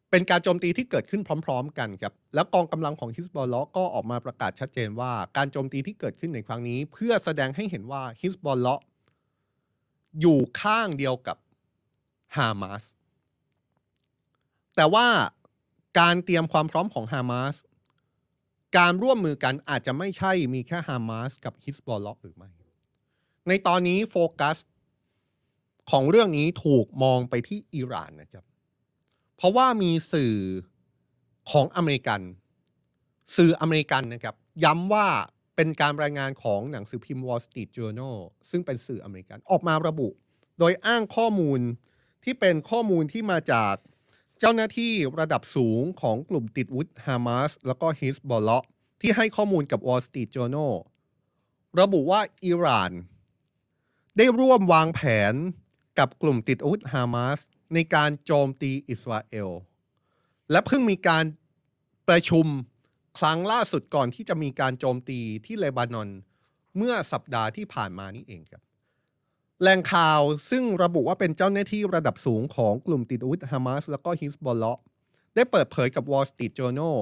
เป็นการโจมตีที่เกิดขึ้นพร้อม ๆ กันครับแล้วกองกำลังของฮิสบอลเลาะก็ออกมาประกาศชัดเจนว่า การโจมตีที่เกิดขึ้นในครั้งนี้ เพื่อแสดงให้เห็นว่าฮิสบอลเลาะ อยู่ข้างเดียวกับฮามาสแต่ว่าการเตรียมความพร้อมของฮามาสการร่วมมือกันอาจจะไม่ใช่มีแค่ฮามาสกับฮิสบอลเลาะหรือไม่ ในตอนนี้โฟกัสของเรื่องนี้ถูกมองไปที่อิหร่านนะครับ เพราะว่ามีสื่อของอเมริกัน สื่ออเมริกันนะครับ ย้ำว่า เป็นการรายงานของหนังสือพิมพ์ Wall Street Journal ซึ่งเป็นสื่ออเมริกันออกมาระบุ โดยอ้างข้อมูลที่เป็นข้อมูลที่มาจากเจ้าหน้าที่ระดับสูงของกลุ่มติดวุฒิฮามาสแล้วก็ฮิสบอลเลาะที่ให้ข้อมูลกับ Wall Street Journal ระบุว่าอิหร่าน ได้ร่วมวางแผนกับกลุ่มติดอาวุธฮามาสในการโจมตีอิสราเอล และเพิ่งมีการประชุม ครั้งล่าสุดก่อนที่จะมีการโจมตีที่เลบานอน เมื่อสัปดาห์ที่ผ่านมานี่เองครับแหล่งข่าวซึ่งระบุว่าเป็นเจ้าหน้าที่ระดับสูงของกลุ่มติดอาวุธฮามาสแล้วก็ฮิสบอลเลาะได้เปิดเผยกับ Wall Street Journal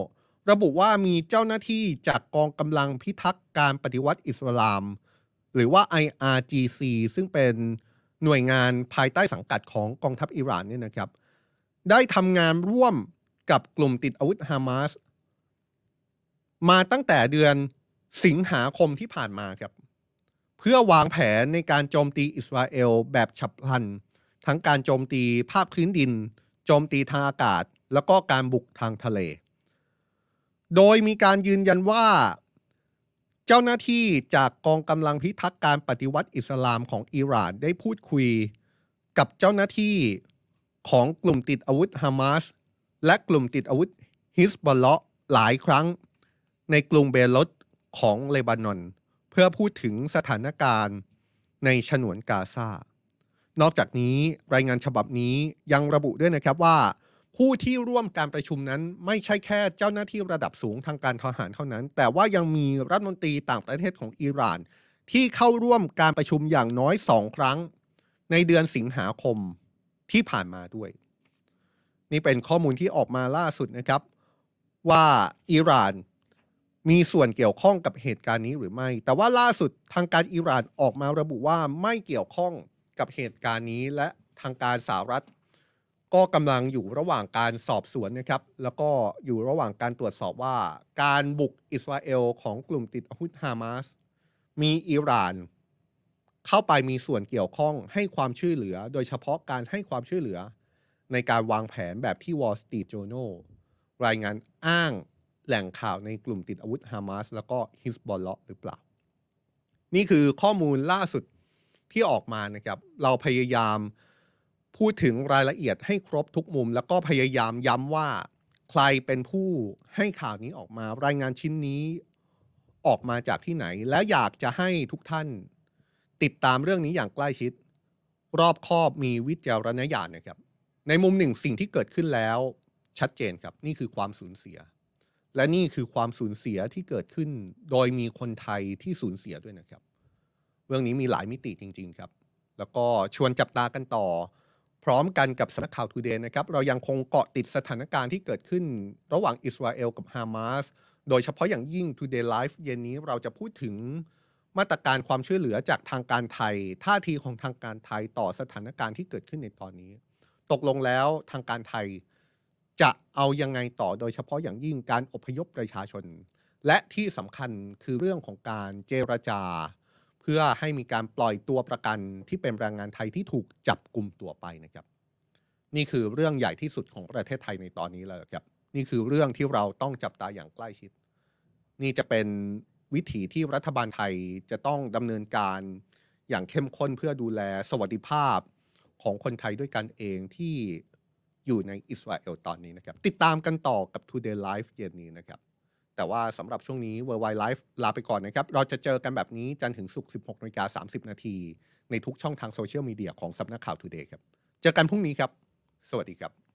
ระบุว่ามีเจ้าหน้าที่จากกองกำลังพิทักษ์การปฏิวัติอิสลาม หรือว่า IRGC ซึ่งเป็นหน่วยงานภายใต้สังกัดของกองทัพอิหร่านเนี่ยนะครับ ได้ทำงานร่วมกับกลุ่มติดอาวุธฮามาส มาตั้งแต่เดือนสิงหาคมที่ผ่านมาครับ เพื่อวางแผนในการโจมตีอิสราเอลแบบฉับพลัน ทั้งการโจมตีภาคพื้นดิน โจมตีทางอากาศ แล้วก็การบุกทางทะเล โดยมีการยืนยันว่าเจ้าหน้าที่จากกองกำลังพิทักษ์การปฏิวัติอิสลามของอิหร่านได้พูดคุยกับเจ้าหน้าที่ของกลุ่มติดอาวุธฮามาสและกลุ่มติดอาวุธฮิสบอลเลาะหลายครั้ง ในกรุงเบรตของเลบานอน เพื่อพูดถึงสถานการณ์ในฉนวนกาซา นอกจากนี้รายงานฉบับนี้ยังระบุด้วยนะครับว่า ผู้ที่ร่วมการประชุมนั้นไม่ใช่แค่เจ้าหน้าที่ระดับสูงทางการทหารเท่านั้น แต่ว่ายังมีรัฐมนตรีต่างประเทศของอิหร่าน ที่เข้าร่วมการประชุมอย่างน้อยสองครั้ง ในเดือนสิงหาคมที่ผ่านมาด้วย นี่เป็นข้อมูลที่ออกมาล่าสุดนะครับ ว่าอิหร่าน มีส่วนเกี่ยวข้องกับเหตุการณ์นี้หรือไม่ แต่ว่าล่าสุดทางการอิหร่านออกมาระบุว่าไม่เกี่ยวข้องกับเหตุการณ์นี้ และทางการสหรัฐ ก็กำลังอยู่ระหว่างการสอบสวนนะครับ แล้วก็อยู่ระหว่างการตรวจสอบว่า การบุกอิสราเอลของกลุ่มติดอาวุธฮามาสมีอิหร่าน เข้าไปมีส่วนเกี่ยวข้องให้ความช่วยเหลือ โดยเฉพาะการให้ความช่วยเหลือ ในการวางแผนแบบที่ Wall Street Journal รายงานอ้าง แหล่งข่าวในกลุ่มติดอาวุธฮามาสแล้วก็ฮิสบอลเลาะหรือเปล่า นี่คือข้อมูลล่าสุดที่ออกมานะครับ เราพยายามพูดถึงรายละเอียดให้ครบทุกมุม แล้วก็พยายามย้ำว่าใครเป็นผู้ให้ข่าวนี้ออกมารายงานชิ้นนี้ออกมาจากที่ไหน และอยากจะให้ทุกท่านติดตามเรื่องนี้อย่างใกล้ชิด รอบคอบมีวิจารณญาณนะครับ ในมุมหนึ่งสิ่งที่เกิดขึ้นแล้วชัดเจนครับ นี่คือความสูญเสีย และนี่คือความสูญเสียที่เกิดขึ้น โดยมีคนไทยที่สูญเสียด้วยนะครับ เรื่องนี้มีหลายมิติจริง ๆ ครับ แล้วก็ชวนจับตากันต่อ พร้อมกันกับสำนักข่าวทูเดย์นะครับ เรายังคงเกาะติดสถานการณ์ที่เกิดขึ้น ระหว่างอิสราเอลกับฮามาสโดยเฉพาะอย่างยิ่ง Today Live เย็นนี้เราจะพูดถึงมาตรการความช่วยเหลือจากทางการไทย ท่าทีของทางการไทยต่อสถานการณ์ที่เกิดขึ้นในตอนนี้ ตกลงแล้วทางการไทย จะเอายังไงต่อโดยเฉพาะอย่างยิ่งการอพยพประชาชน และที่สำคัญคือเรื่องของการเจรจา เพื่อให้มีการปล่อยตัวประกันที่เป็นแรงงานไทยที่ถูกจับกลุ่มตัวไปนะครับ นี่คือเรื่องใหญ่ที่สุดของประเทศไทยในตอนนี้เลยครับ นี่คือเรื่องที่เราต้องจับตาอย่างใกล้ชิด นี่จะเป็นวิถีที่รัฐบาลไทยจะต้องดำเนินการอย่างเข้มข้นเพื่อดูแลสวัสดิภาพของคนไทยด้วยกันเองที่ อยู่ในอิสราเอลตอนนี้นะครับ ติดตามกันต่อกับ Today Live เย็นนี้นะครับ แต่ว่าสำหรับช่วงนี้ Worldwide Live ลาไปก่อนนะครับ เราจะเจอกันแบบนี้จันถึงศุกร์16นาฬิกา30 นาที ในทุกช่องทางโซเชียลมีเดียของสำนักข่าว Today ครับ เจอกันพรุ่งนี้ครับ สวัสดีครับ